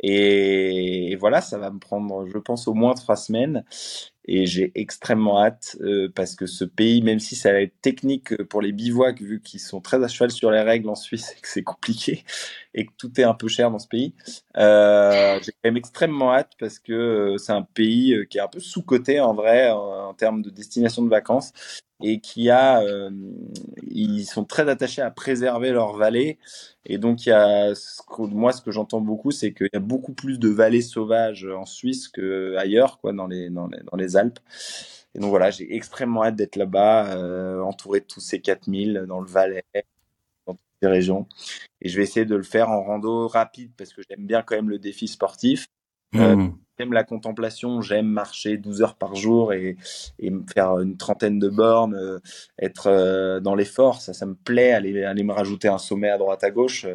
Et, voilà, ça va me prendre, je pense, au moins trois semaines. Et j'ai extrêmement hâte euh, parce que ce pays, même si ça va être technique pour les bivouacs, vu qu'ils sont très à cheval sur les règles en Suisse que c'est compliqué et que tout est un peu cher dans ce pays, euh, j'ai quand même extrêmement hâte parce que c'est un pays qui est un peu sous-coté en vrai en, en, termes de destination de vacances et qui a, euh, ils sont très attachés à préserver leur vallée. Et donc, il y a, moi, ce que j'entends beaucoup, c'est qu'il y a beaucoup plus de vallées sauvages en Suisse qu'ailleurs, quoi, dans les, dans les, dans les Alpes. Et donc voilà, j'ai extrêmement hâte d'être là-bas, euh, entouré de tous ces 4000 dans le Valais, dans toutes ces régions. Et je vais essayer de le faire en rando rapide parce que j'aime bien quand même le défi sportif. Euh, mmh. j'aime la contemplation, j'aime marcher 12 heures par jour et, et faire une trentaine de bornes, euh, être euh, dans l'effort, ça, ça me plaît, aller, aller me rajouter un sommet à droite à gauche.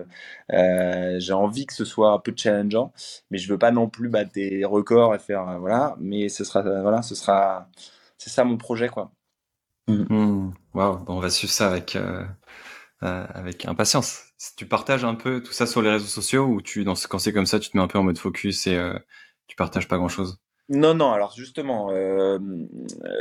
j'ai envie que ce soit un peu challengeant, mais je veux pas non plus battre des records et faire voilà. Mais ce sera voilà, ce sera c'est ça mon projet quoi. Mmh. Mmh. Wow, on va suivre ça avec avec impatience tu partages un peu tout ça sur les réseaux sociaux ou tu, dans ce, quand c'est comme ça, tu te mets un peu en mode focus et euh, tu partages pas grand chose Non, non. Alors justement, euh,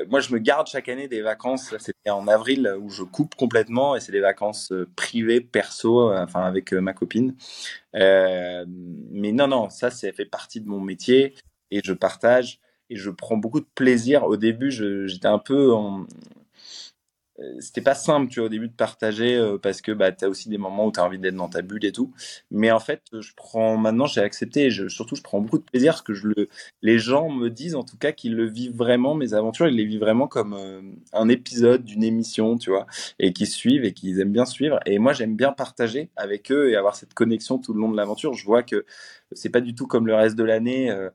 moi je me garde chaque année des vacances. C'était en avril où je coupe complètement et c'est des vacances euh, privées, perso, enfin avec ma copine. mais non, non, ça, ça fait partie de mon métier et je partage et je prends beaucoup de plaisir. Au début, j'étais un peu en, euh, c'était pas simple tu vois au début de partager euh, parce que bah tu as aussi des moments où tu as envie d'être dans ta bulle et tout. Mais en fait je prends maintenant j'ai accepté et je, surtout je prends beaucoup de plaisir parce que je le les gens me disent en tout cas qu'ils le vivent vraiment mes aventures ils les vivent vraiment comme euh, un épisode d'une émission tu vois et qu'ils suivent et qu'ils aiment bien suivre. Et moi j'aime bien partager avec eux et avoir cette connexion tout le long de l'aventure. Je vois que c'est pas du tout comme le reste de l'année. Euh,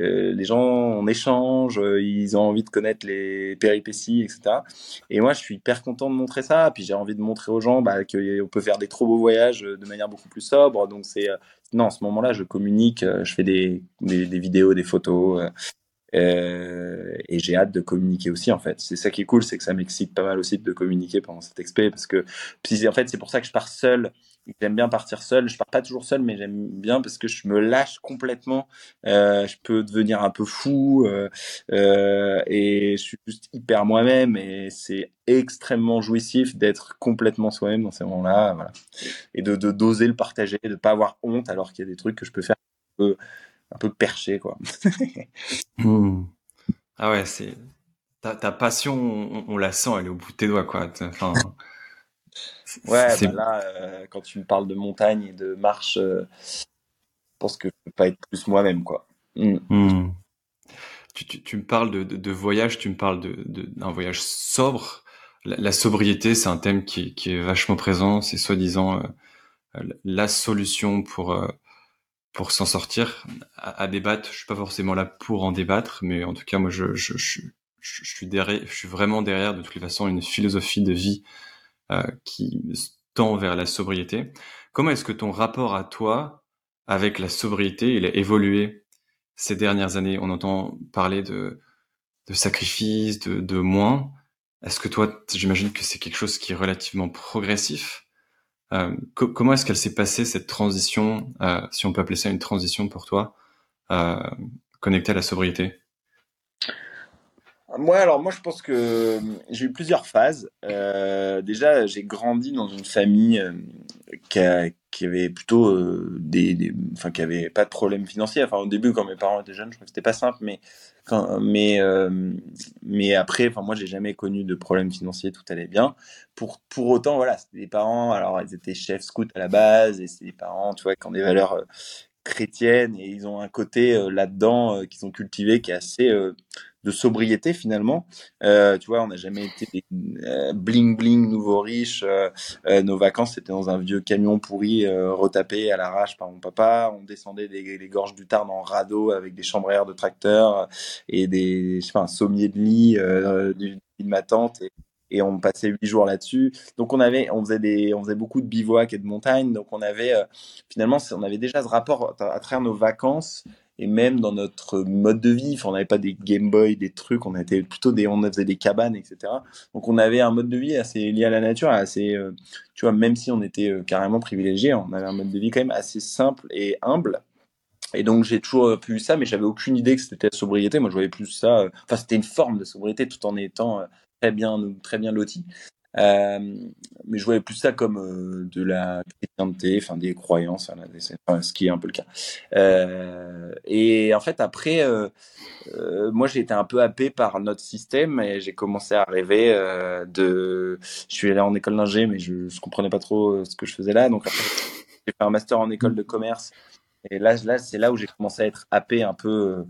euh, les gens on échange, euh, ils ont envie de connaître les péripéties, etc. Et moi, je suis hyper content de montrer ça. Puis j'ai envie de montrer aux gens bah, qu'on peut faire des trop beaux voyages de manière beaucoup plus sobre. Donc c'est non, à ce moment-là, je communique, je fais des vidéos, des photos. Euh, et j'ai hâte de communiquer aussi en fait. C'est ça qui est cool, c'est que ça m'excite pas mal aussi de communiquer pendant cette expé parce que en fait c'est pour ça que je pars seul J'aime bien partir seul. Je pars pas toujours seul, mais j'aime bien parce que je me lâche complètement. Euh, je peux devenir un peu fou euh, et je suis juste hyper moi-même et c'est extrêmement jouissif d'être complètement soi-même dans ces moments-là. Et de d'oser le partager, de pas avoir honte alors qu'il y a des trucs que je peux faire un peu perché, quoi. Hmm. Ah ouais, c'est ta, ta passion, on, on, la sent, elle est au bout de tes doigts, quoi. Enfin. Ouais, bah là, euh, quand tu me parles de montagne et de marche, euh, je pense que je peux pas être plus moi-même, quoi. Mm. Hmm. Tu, tu, tu, me parles de, de, de, voyage, tu me parles d'un de, d'un voyage sobre. la, sobriété, c'est un thème qui, qui, est vachement présent. C'est soi-disant la solution pour pour s'en sortir à, débattre. Je suis pas forcément là pour en débattre, mais en tout cas, moi, je, je, je, je suis derrière, je suis vraiment derrière de toutes les façons une philosophie de vie euh, qui tend vers la sobriété. Comment est-ce que ton rapport à toi avec la sobriété, il a évolué ces dernières années? On entend parler de, de sacrifice, de, de moins. Est-ce que toi, j'imagine que c'est quelque chose qui est relativement progressif? Euh, comment est-ce qu'elle s'est passée cette transition, euh, si on peut appeler ça une transition pour toi, euh, connectée à la sobriété? Moi, alors moi, je pense que j'ai eu plusieurs phases. déjà, j'ai grandi dans une famille qui, avait plutôt des, enfin, qui avait pas de problème financier. Enfin, au début, quand mes parents étaient jeunes, je crois que c'était pas simple, mais mais euh, mais après, enfin moi j'ai jamais connu de problème financier, tout allait bien. Pour pour autant, voilà, c'était des parents. Alors ils étaient chefs scouts à la base et c'est des parents, tu vois, qui ont des valeurs euh, chrétiennes et ils ont un côté euh, là-dedans qu'ils ont cultivé qui est assez de sobriété finalement. Euh, tu vois, on n'a jamais été euh, bling bling nouveau riche. Euh, nos vacances c'était dans un vieux camion pourri retapé à l'arrache par mon papa. On descendait des, les gorges du Tarn en radeau avec des chambres à de tracteur et des, je sais pas, un sommier de lit de ma tante. Et, on passait huit jours là-dessus. Donc on avait, on faisait des, on faisait beaucoup de bivouac et de montagne. Donc on avait, finalement, on avait déjà ce rapport à travers nos vacances et même dans notre mode de vie, on n'avait pas des Game Boy, des trucs, on était plutôt des, on faisait des cabanes, etc. Donc on avait un mode de vie assez lié à la nature, assez, euh, tu vois, même si on était euh, carrément privilégié, on avait un mode de vie quand même assez simple et humble. Et donc j'ai toujours pu ça, mais j'avais aucune idée que c'était la sobriété. Moi, je voyais plus ça. Euh, enfin, c'était une forme de sobriété tout en étant très bien, très bien loti. Euh, mais je voyais plus ça comme euh, de la chrétienté, des croyances, ce qui est un peu le cas. Euh, et en fait, après, moi, j'ai été un peu happé par notre système et j'ai commencé à rêver de. Je suis allé en école d'ingé, mais je, ne comprenais pas trop ce que je faisais là. Donc après, j'ai fait un master en école de commerce. Et là, là c'est là où j'ai commencé à être happé un peu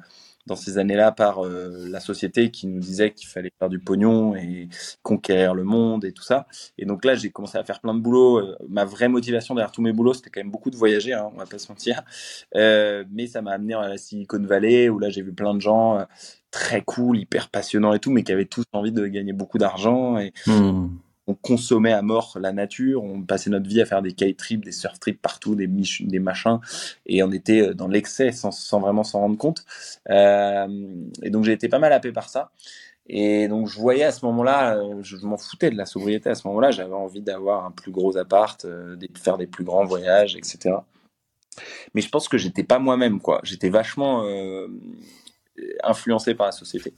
dans ces années-là par euh, la société qui nous disait qu'il fallait faire du pognon et conquérir le monde et tout ça. Et donc là, j'ai commencé à faire plein de boulot. Euh, ma vraie motivation derrière tous mes boulots, c'était quand même beaucoup de voyager, hein, on va pas se mentir. Euh, mais ça m'a amené à la Silicon Valley où là, j'ai vu plein de gens très cool, hyper passionnants et tout, mais qui avaient tous envie de gagner beaucoup d'argent. Mmh on consommait à mort la nature, on passait notre vie à faire des kite trips, des surf trips partout, des, machins, et on était euh, dans l'excès sans, vraiment s'en rendre compte. Euh, et donc j'ai été pas mal happé par ça. Et donc je voyais à ce moment-là, euh, je, m'en foutais de la sobriété à ce moment-là, j'avais envie d'avoir un plus gros appart, de faire des plus grands voyages, etc. Mais je pense que j'étais pas moi-même, quoi. J'étais vachement influencé par la société.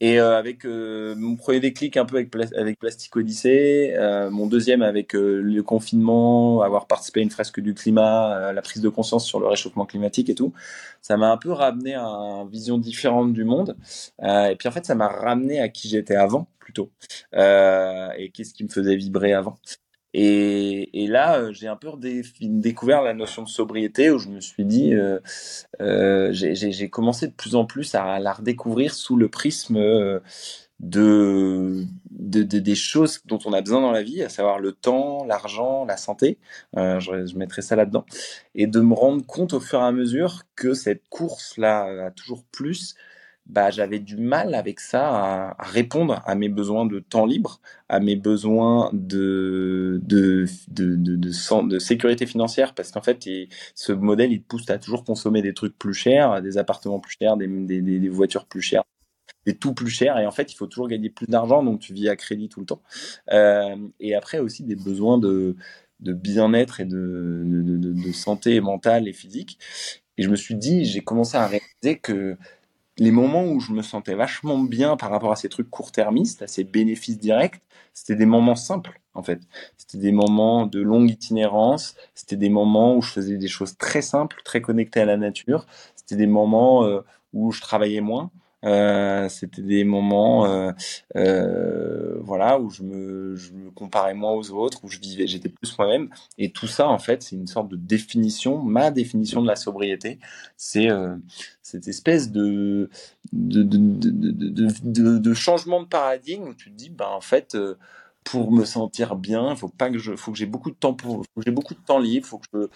Et euh, avec euh, mon premier déclic un peu avec, avec Plastic Odyssey, euh, mon deuxième avec le confinement, avoir participé à une fresque du climat, la prise de conscience sur le réchauffement climatique et tout, ça m'a un peu ramené à une vision différente du monde. et puis en fait, ça m'a ramené à qui j'étais avant plutôt, et qu'est-ce qui me faisait vibrer avant. Et, là, euh, j'ai un peu découvert la notion de sobriété où je me suis dit, euh, euh, j'ai commencé de plus en plus à la redécouvrir sous le prisme de, de, de, des choses dont on a besoin dans la vie, à savoir le temps, l'argent, la santé. Je, je mettrai ça là-dedans. Et de me rendre compte au fur et à mesure que cette course-là à toujours plus, bah, j'avais du mal avec ça à, répondre à mes besoins de temps libre, à mes besoins de, de, de, de, de, sécurité financière, parce qu'en fait, ce modèle, il te pousse à toujours consommer des trucs plus chers, des appartements plus chers, des, des, des voitures plus chères, des tout plus chers, et en fait, il faut toujours gagner plus d'argent, donc tu vis à crédit tout le temps. Euh, et après aussi des besoins de, de bien-être et de, de, de santé mentale et physique. Et je me suis dit, j'ai commencé à réaliser que les moments où je me sentais vachement bien par rapport à ces trucs court-termistes, à ces bénéfices directs, c'était des moments simples, en fait. C'était des moments de longue itinérance, c'était des moments où je faisais des choses très simples, très connectées à la nature, c'était des moments euh, où je travaillais moins, euh, c'était des moments, euh, euh, voilà, où je me, je me comparais moins aux autres, où je vivais, j'étais plus moi-même. Et tout ça, en fait, c'est une sorte de définition, ma définition de la sobriété. C'est euh, cette espèce de de, de, de, de, changement de paradigme où tu te dis, ben, en fait, pour me sentir bien, faut pas que je, faut que j'ai beaucoup de temps pour, j'ai beaucoup de temps libre, faut que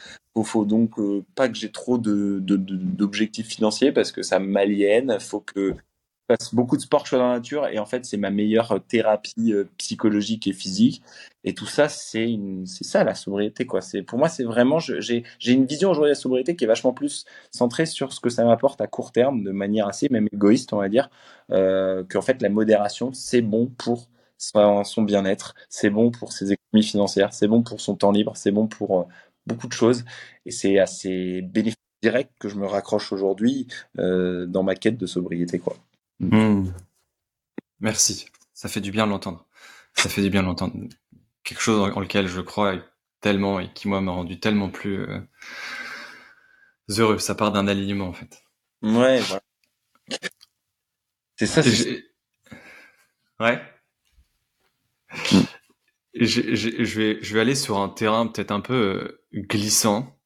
faut, donc euh, pas que j'ai trop de, d'objectifs financiers parce que ça m'aliène. Faut que je fasse beaucoup de sport, je dans la nature et en fait c'est ma meilleure thérapie euh, psychologique et physique. Et tout ça c'est c'est ça la sobriété quoi. C'est pour moi c'est vraiment, j'ai, j'ai une vision aujourd'hui de la sobriété qui est vachement plus centrée sur ce que ça m'apporte à court terme, de manière assez même égoïste on va dire, euh, qu'en fait la modération c'est bon pour son bien-être, c'est bon pour ses économies financières, c'est bon pour son temps libre, c'est bon pour euh, beaucoup de choses. Et c'est à ces bénéfices directs que je me raccroche aujourd'hui euh, dans ma quête de sobriété. Quoi. Mmh. Merci, ça fait du bien de l'entendre. Ça fait du bien de l'entendre. Quelque chose en lequel je crois tellement et qui moi m'a rendu tellement plus euh, heureux. Ça part d'un alignement en fait. Ouais, voilà. C'est ça. Ouais. Je, je, vais, je vais aller sur un terrain peut-être un peu euh, glissant,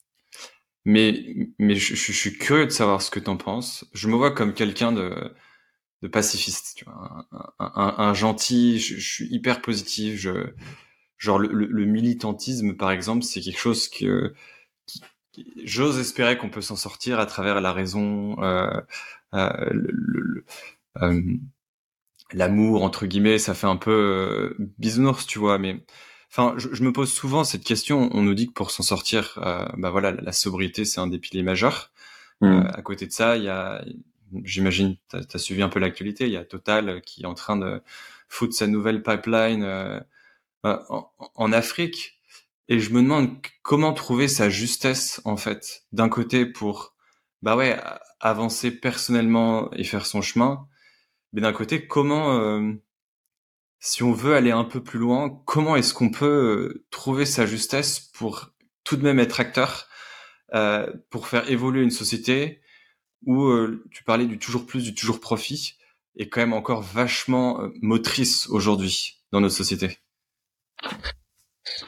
mais, mais je, suis curieux de savoir ce que tu en penses. Je me vois comme quelqu'un de, de pacifiste, un, un, gentil, je, suis hyper positif. Je, genre le, militantisme, par exemple, c'est quelque chose que, j'ose espérer qu'on peut s'en sortir à travers la raison, euh, euh, l'amour entre guillemets, ça fait un peu euh, bisounours, tu vois. Mais enfin, je, me pose souvent cette question. On nous dit que pour s'en sortir, euh, bah voilà, la, sobriété c'est un des piliers majeurs. Mm. Euh, à côté de ça, il y a, j'imagine, tu as, suivi un peu l'actualité. Il y a Total qui est en train de foutre sa nouvelle pipeline en, en, Afrique. Et je me demande comment trouver sa justesse en fait, d'un côté pour bah ouais avancer personnellement et faire son chemin, mais d'un côté, comment, euh, si on veut aller un peu plus loin, comment est-ce qu'on peut euh, trouver sa justesse pour tout de même être acteur, euh, pour faire évoluer une société où tu parlais du toujours plus, du toujours profit, est quand même encore vachement motrice aujourd'hui dans notre société?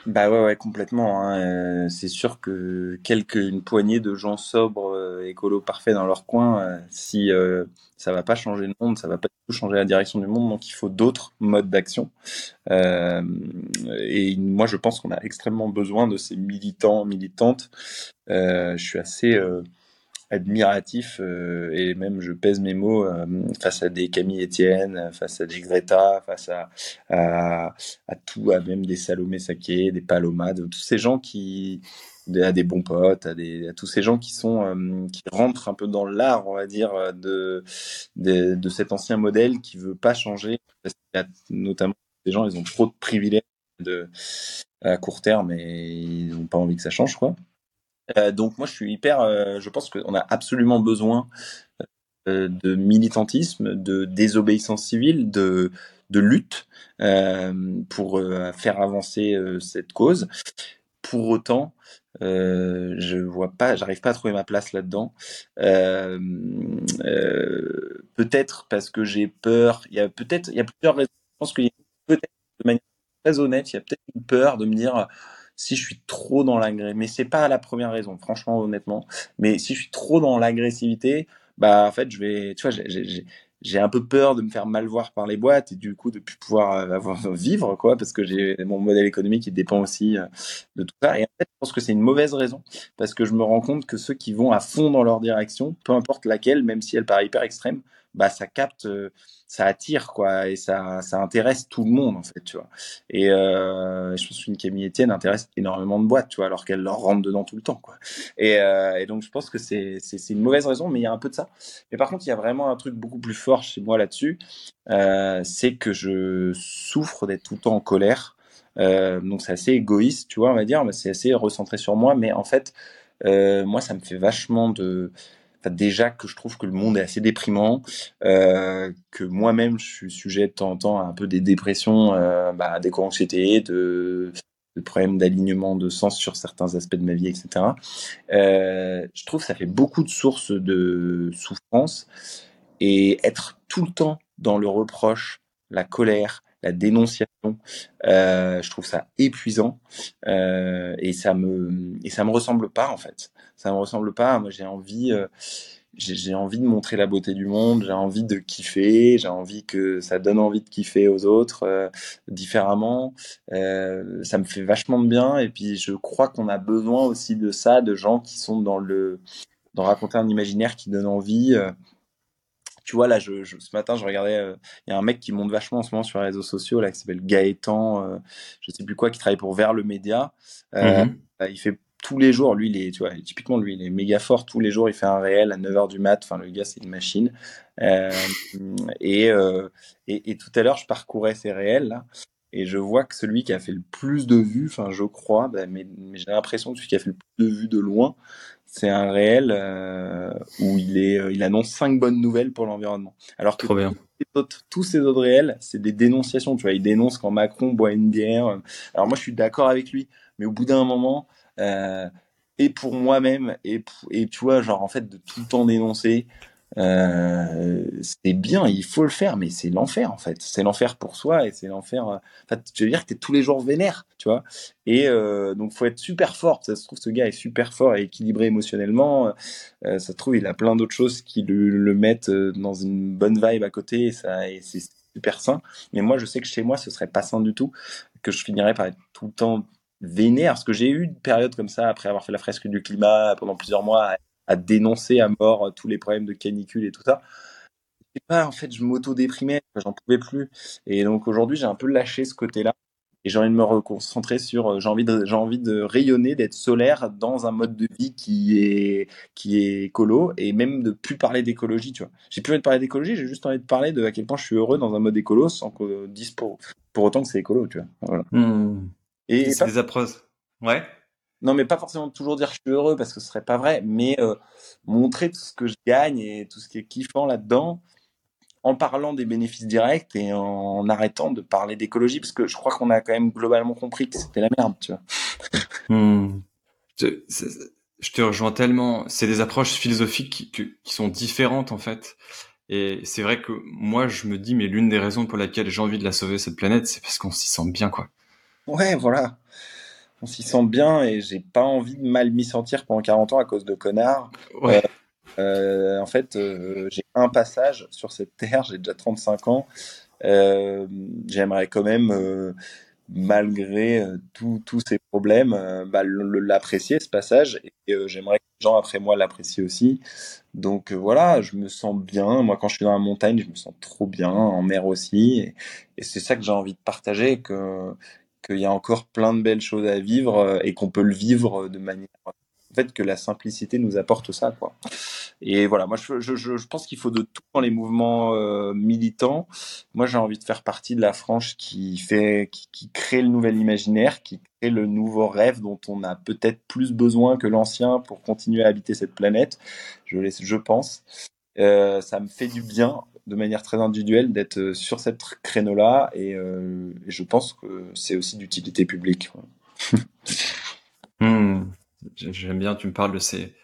Bah ouais, ouais complètement. Hein. c'est sûr que quelques une poignée de gens sobres, écolo parfaits dans leur coin, si ça va pas changer le monde, ça va pas changer la direction du monde, donc il faut d'autres modes d'action. Euh, et moi, je pense qu'on a extrêmement besoin de ces militants, militantes. Euh, je suis assez euh, admiratif et même je pèse mes mots face à des Camille Etienne, face à des Greta, face à, tout, à même des Salomé Saké, des Paloma, de tous ces gens qui à des bons potes, à, tous ces gens qui sont euh, qui rentrent un peu dans l'art, on va dire, de, de, cet ancien modèle qui veut pas changer. Notamment des gens, ils ont trop de privilèges à court terme et ils n'ont pas envie que ça change, quoi. Euh, donc moi, je suis hyper. Euh, je pense qu'on a absolument besoin euh, de militantisme, de désobéissance civile, de de lutte pour faire avancer cette cause. Pour autant, je vois pas, j'arrive pas à trouver ma place là-dedans. Peut-être parce que j'ai peur. Il y a peut-être, il y a plusieurs raisons. Je pense qu'il y a peut-être de manière très honnête, il y a peut-être une peur de me dire si je suis trop dans l'agressivité. Mais c'est pas la première raison, franchement, honnêtement. Mais si je suis trop dans l'agressivité, bah en fait, je vais, tu vois, j'ai un peu peur de me faire mal voir par les boîtes et du coup de plus pouvoir euh, avoir, vivre quoi parce que j'ai mon modèle économique qui dépend aussi euh, de tout ça et en fait je pense que c'est une mauvaise raison parce que je me rends compte que ceux qui vont à fond dans leur direction peu importe laquelle même si elle paraît hyper extrême bah ça capte, euh, ça attire quoi, et ça, ça intéresse tout le monde en fait, tu vois. Et euh, je pense qu'une Camille Etienne intéresse énormément de boîtes, tu vois, alors qu'elle leur rentre dedans tout le temps quoi. Et, euh, et donc je pense que c'est une mauvaise raison, mais il y a un peu de ça. Mais par contre, il y a vraiment un truc beaucoup plus fort chez moi là-dessus, c'est que je souffre d'être tout le temps en colère. Donc c'est assez égoïste, tu vois, on va dire, c'est assez recentré sur moi. Mais en fait, moi, ça me fait vachement de déjà que je trouve que le monde est assez déprimant, euh, que moi-même je suis sujet de temps en temps à un peu des dépressions, euh, bah, des anxiété de, de problèmes d'alignement de sens sur certains aspects de ma vie, etc. Euh, je trouve que ça fait beaucoup de sources de souffrance et être tout le temps dans le reproche, la colère, la dénonciation, euh, je trouve ça épuisant euh, et ça me et ça me ressemble pas en fait. Ça me ressemble pas. Moi, j'ai envie. Euh, j'ai envie de montrer la beauté du monde, j'ai envie de kiffer, j'ai envie que ça donne envie de kiffer aux autres différemment. Ça me fait vachement de bien et puis je crois qu'on a besoin aussi de ça, de gens qui sont dans le dans raconter un imaginaire qui donne envie. Euh. tu vois là, je, ce matin, je regardais, il y a un mec qui monte vachement en ce moment sur les réseaux sociaux là, qui s'appelle Gaëtan, je sais plus quoi, qui travaille pour Vers le Média. Mmh il fait tous les jours, lui, il est, tu vois, typiquement, lui, il est méga fort. Tous les jours, il fait un réel à 9h du mat. Enfin, le gars, c'est une machine. Euh, euh, et, et, tout à l'heure, je parcourais ces réels, là. Et je vois que celui qui a fait le plus de vues, enfin, je crois, bah, mais, j'ai l'impression que celui qui a fait le plus de vues de loin, c'est un réel euh, où il, est, il annonce cinq bonnes nouvelles pour l'environnement. Alors que bien. tous ces autres réels, c'est des dénonciations. Tu vois, il dénonce quand Macron boit une bière. Alors moi, je suis d'accord avec lui, mais au bout d'un moment, euh, et pour moi-même, et, et tu vois, genre en fait, de tout le temps dénoncer, euh, c'est bien, il faut le faire, mais c'est l'enfer en fait. C'est l'enfer pour soi et c'est l'enfer. Euh, enfin, tu veux dire que t'es tous les jours vénère, tu vois. Et euh, donc, faut être super fort. Ça se trouve, ce gars est super fort et équilibré émotionnellement. Euh, ça se trouve, il a plein d'autres choses qui le, le, mettent dans une bonne vibe à côté et, ça, et c'est super sain. Mais moi, je sais que chez moi, ce serait pas sain du tout, que je finirais par être tout le temps vénère, parce que j'ai eu une période comme ça, après avoir fait la fresque du climat pendant plusieurs mois, à, dénoncer à mort tous les problèmes de canicule et tout ça. Et pas, en fait, je m'auto-déprimais, j'en pouvais plus. Et donc aujourd'hui, j'ai un peu lâché ce côté-là. Et j'ai envie de me reconcentrer sur, euh, j'ai envie de, j'ai envie de rayonner, d'être solaire dans un mode de vie qui est, qui est écolo et même de plus parler d'écologie, tu vois. J'ai plus envie de parler d'écologie, j'ai juste envie de parler de à quel point je suis heureux dans un mode écolo sans qu'on dise pour, pour autant que c'est écolo, tu vois. Voilà. Mmh. Et c'est des approches. Ouais. Non, mais pas forcément toujours dire je suis heureux parce que ce serait pas vrai, mais euh, montrer tout ce que je gagne et tout ce qui est kiffant là-dedans en parlant des bénéfices directs et en arrêtant de parler d'écologie parce que je crois qu'on a quand même globalement compris que c'était la merde, tu vois. Hmm. Je, te rejoins tellement. C'est des approches philosophiques qui, qui, sont différentes en fait. Et c'est vrai que moi, je me dis, mais l'une des raisons pour laquelle j'ai envie de la sauver cette planète, c'est parce qu'on s'y sent bien, quoi. Ouais, voilà. On s'y sent bien et j'ai pas envie de mal m'y sentir pendant 40 ans à cause de connards. Ouais. Euh, euh, en fait, euh, j'ai un passage sur cette terre, j'ai déjà 35 ans. J'aimerais quand même, malgré tous ces problèmes, bah, l'apprécier ce passage et j'aimerais que les gens après moi l'apprécient aussi. Donc voilà, je me sens bien. Moi, quand je suis dans la montagne, je me sens trop bien, en mer aussi. Et, et c'est ça que j'ai envie de partager, que, qu'il y a encore plein de belles choses à vivre euh, et qu'on peut le vivre de manière en fait que la simplicité nous apporte ça quoi. Et voilà moi je, pense qu'il faut de tout dans les mouvements euh, militants. Moi j'ai envie de faire partie de la frange qui fait qui, crée le nouvel imaginaire qui crée le nouveau rêve dont on a peut-être plus besoin que l'ancien pour continuer à habiter cette planète. Je je pense. Euh, ça me fait du bien de manière très individuelle d'être euh, sur cette créneau-là euh, et, je pense que c'est aussi d'utilité publique. Hmm. J'aime bien, tu me parles de ces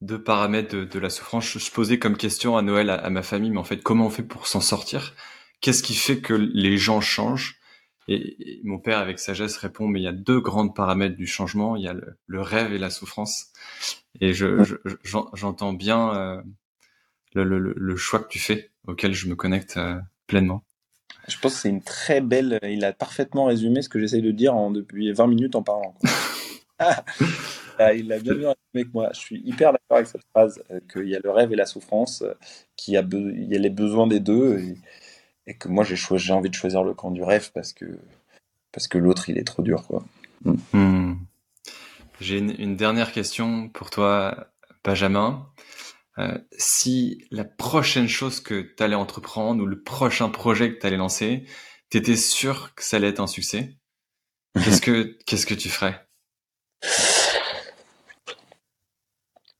deux paramètres de, la souffrance. Je, posais comme question à Noël à, ma famille, mais en fait, comment on fait pour s'en sortir? Qu'est-ce qui fait que les gens changent? Et, mon père, avec sagesse, répond, mais il y a deux grands paramètres du changement, il y a le, rêve et la souffrance. Et j'entends bien euh, le, choix que tu fais, auquel je me connecte euh, pleinement. Je pense que c'est une très belle. Il a parfaitement résumé ce que j'essaye de dire en, depuis 20 minutes en parlant. Ah, il a bien mieux résumé que moi. Je suis hyper d'accord avec cette phrase euh, qu'il y a le rêve et la souffrance, euh, qu'il y, a il y a les besoins des deux, et, que moi j'ai envie de choisir le camp du rêve parce que, parce que l'autre il est trop dur. quoi. Hmm. J'ai une, dernière question pour toi, Benjamin. Euh, si la prochaine chose que tu allais entreprendre ou le prochain projet que tu allais lancer, tu étais sûr que ça allait être un succès, qu'est-ce que qu'est-ce que tu ferais?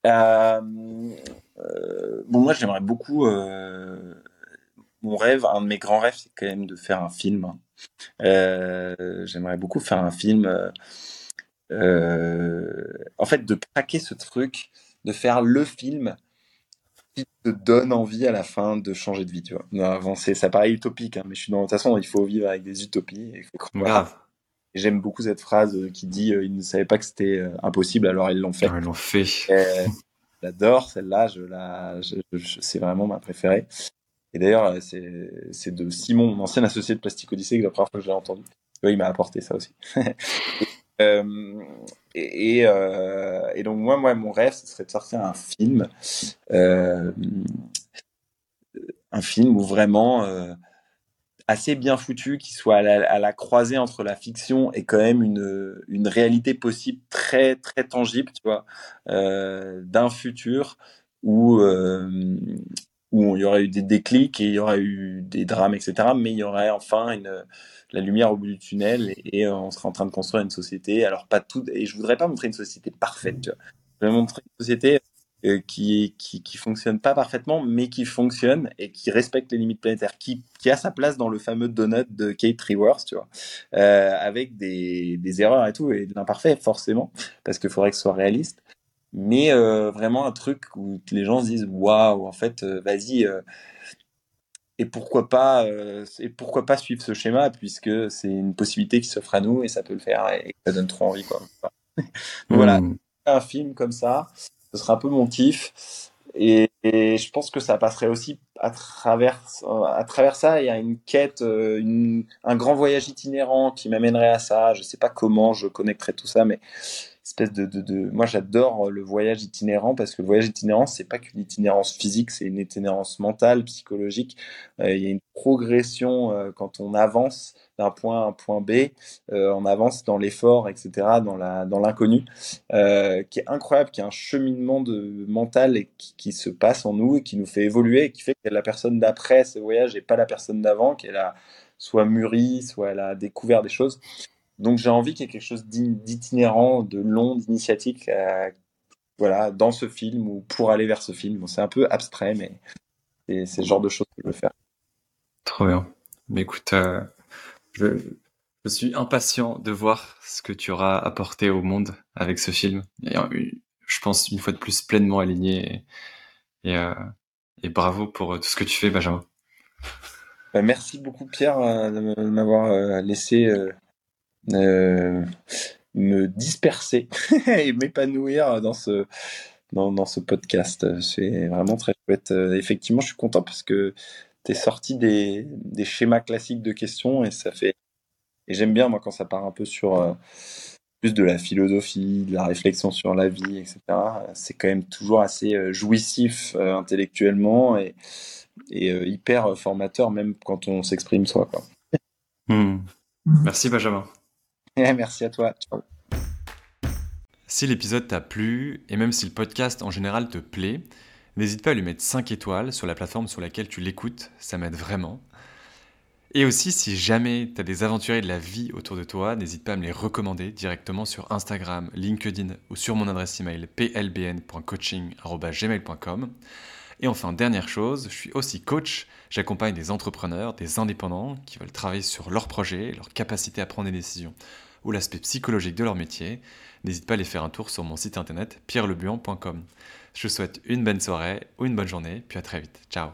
Euh, euh, Bon, moi, j'aimerais beaucoup. mon rêve, un de mes grands rêves, c'est quand même de faire un film. j'aimerais beaucoup faire un film. en fait, de paquer ce truc, de faire le film qui te donne envie à la fin de changer de vie, tu vois, d'avancer. Ça paraît utopique, hein, mais je suis dans. De toute façon, il faut vivre avec des utopies. Faut Grave. J'aime beaucoup cette phrase euh, qui dit euh, ils ne savaient pas que c'était euh, impossible, alors ils l'ont fait. ils l'ont fait. j'adore celle-là, je la, c'est vraiment ma préférée. Et d'ailleurs, c'est de Simon, mon ancien associé de Plastic Odyssey, que la première fois que je l'ai entendu. il m'a apporté ça aussi. Euh, et, euh, et, donc moi, moi, mon rêve, ce serait de sortir un film, euh, un film où vraiment assez bien foutu, qui soit à la, croisée entre la fiction et quand même une, une réalité possible très très tangible, tu vois, d'un futur où où il y aurait eu des déclics et il y aurait eu des drames, etc. Mais il y aurait enfin une, la lumière au bout du tunnel et, on serait en train de construire une société. Alors pas tout, et je voudrais pas montrer une société parfaite. Je vais montrer une société euh, qui, qui, fonctionne pas parfaitement, mais qui fonctionne et qui respecte les limites planétaires, qui, a sa place dans le fameux donut de Kate Treworth, tu vois, euh, avec des, des erreurs et tout et de l'imparfait forcément, parce qu'il faudrait que ce soit réaliste mais euh, vraiment un truc où les gens se disent waouh en fait euh, vas-y euh, et pourquoi pas et pourquoi pas suivre ce schéma puisque c'est une possibilité qui s'offre à nous et ça peut le faire et, ça donne trop envie quoi. Voilà. Hmm. un film comme ça ce sera un peu mon kiff et, je pense que ça passerait aussi à travers à travers ça il y a une quête un grand voyage itinérant qui m'amènerait à ça. Je sais pas comment je connecterai tout ça mais espèce de, de, moi j'adore le voyage itinérant parce que le voyage itinérant c'est pas qu'une itinérance physique c'est une itinérance mentale psychologique. Euh, il y a une progression euh, quand on avance d'un point à un point B euh, on avance dans l'effort etc dans la dans l'inconnu qui est incroyable qui est un cheminement de mental qui, se passe en nous et qui nous fait évoluer et qui fait que la personne d'après ce voyage et pas la personne d'avant qu'elle a soit mûri soit elle a découvert des choses donc j'ai envie qu'il y ait quelque chose d'itinérant, de long, d'initiatique, euh, voilà, dans ce film ou pour aller vers ce film. c'est un peu abstrait, mais c'est le genre de choses que je veux faire. Trop bien. Mais écoute, euh, je, je, suis impatient de voir ce que tu auras apporté au monde avec ce film. Et, euh, je pense une fois de plus pleinement aligné. Et, et, et bravo pour tout ce que tu fais, Benjamin. Bah, merci beaucoup Pierre de m'avoir laissé me disperser et m'épanouir dans ce, dans, dans, ce podcast. C'est vraiment très chouette. Euh, effectivement, je suis content parce que tu es sorti des, des, schémas classiques de questions et ça fait. Et j'aime bien, moi, quand ça part un peu sur euh, plus de la philosophie, de la réflexion sur la vie, etc. C'est quand même toujours assez jouissif intellectuellement et, et hyper formateur, même quand on s'exprime soi. Quoi. Hmm. Merci, Benjamin. Merci à toi. Si l'épisode t'a plu, et même si le podcast en général te plaît, n'hésite pas à lui mettre 5 étoiles sur la plateforme sur laquelle tu l'écoutes, ça m'aide vraiment. Et aussi, si jamais tu as des aventuriers de la vie autour de toi, n'hésite pas à me les recommander directement sur Instagram, LinkedIn ou sur mon adresse email plbn.coaching.gmail.com. Et enfin, dernière chose, je suis aussi coach. J'accompagne des entrepreneurs, des indépendants qui veulent travailler sur leurs projets, leur capacité à prendre des décisions ou l'aspect psychologique de leur métier, n'hésite pas à aller faire un tour sur mon site internet pierrelebuan.com. Je vous souhaite une bonne soirée ou une bonne journée, puis à très vite. Ciao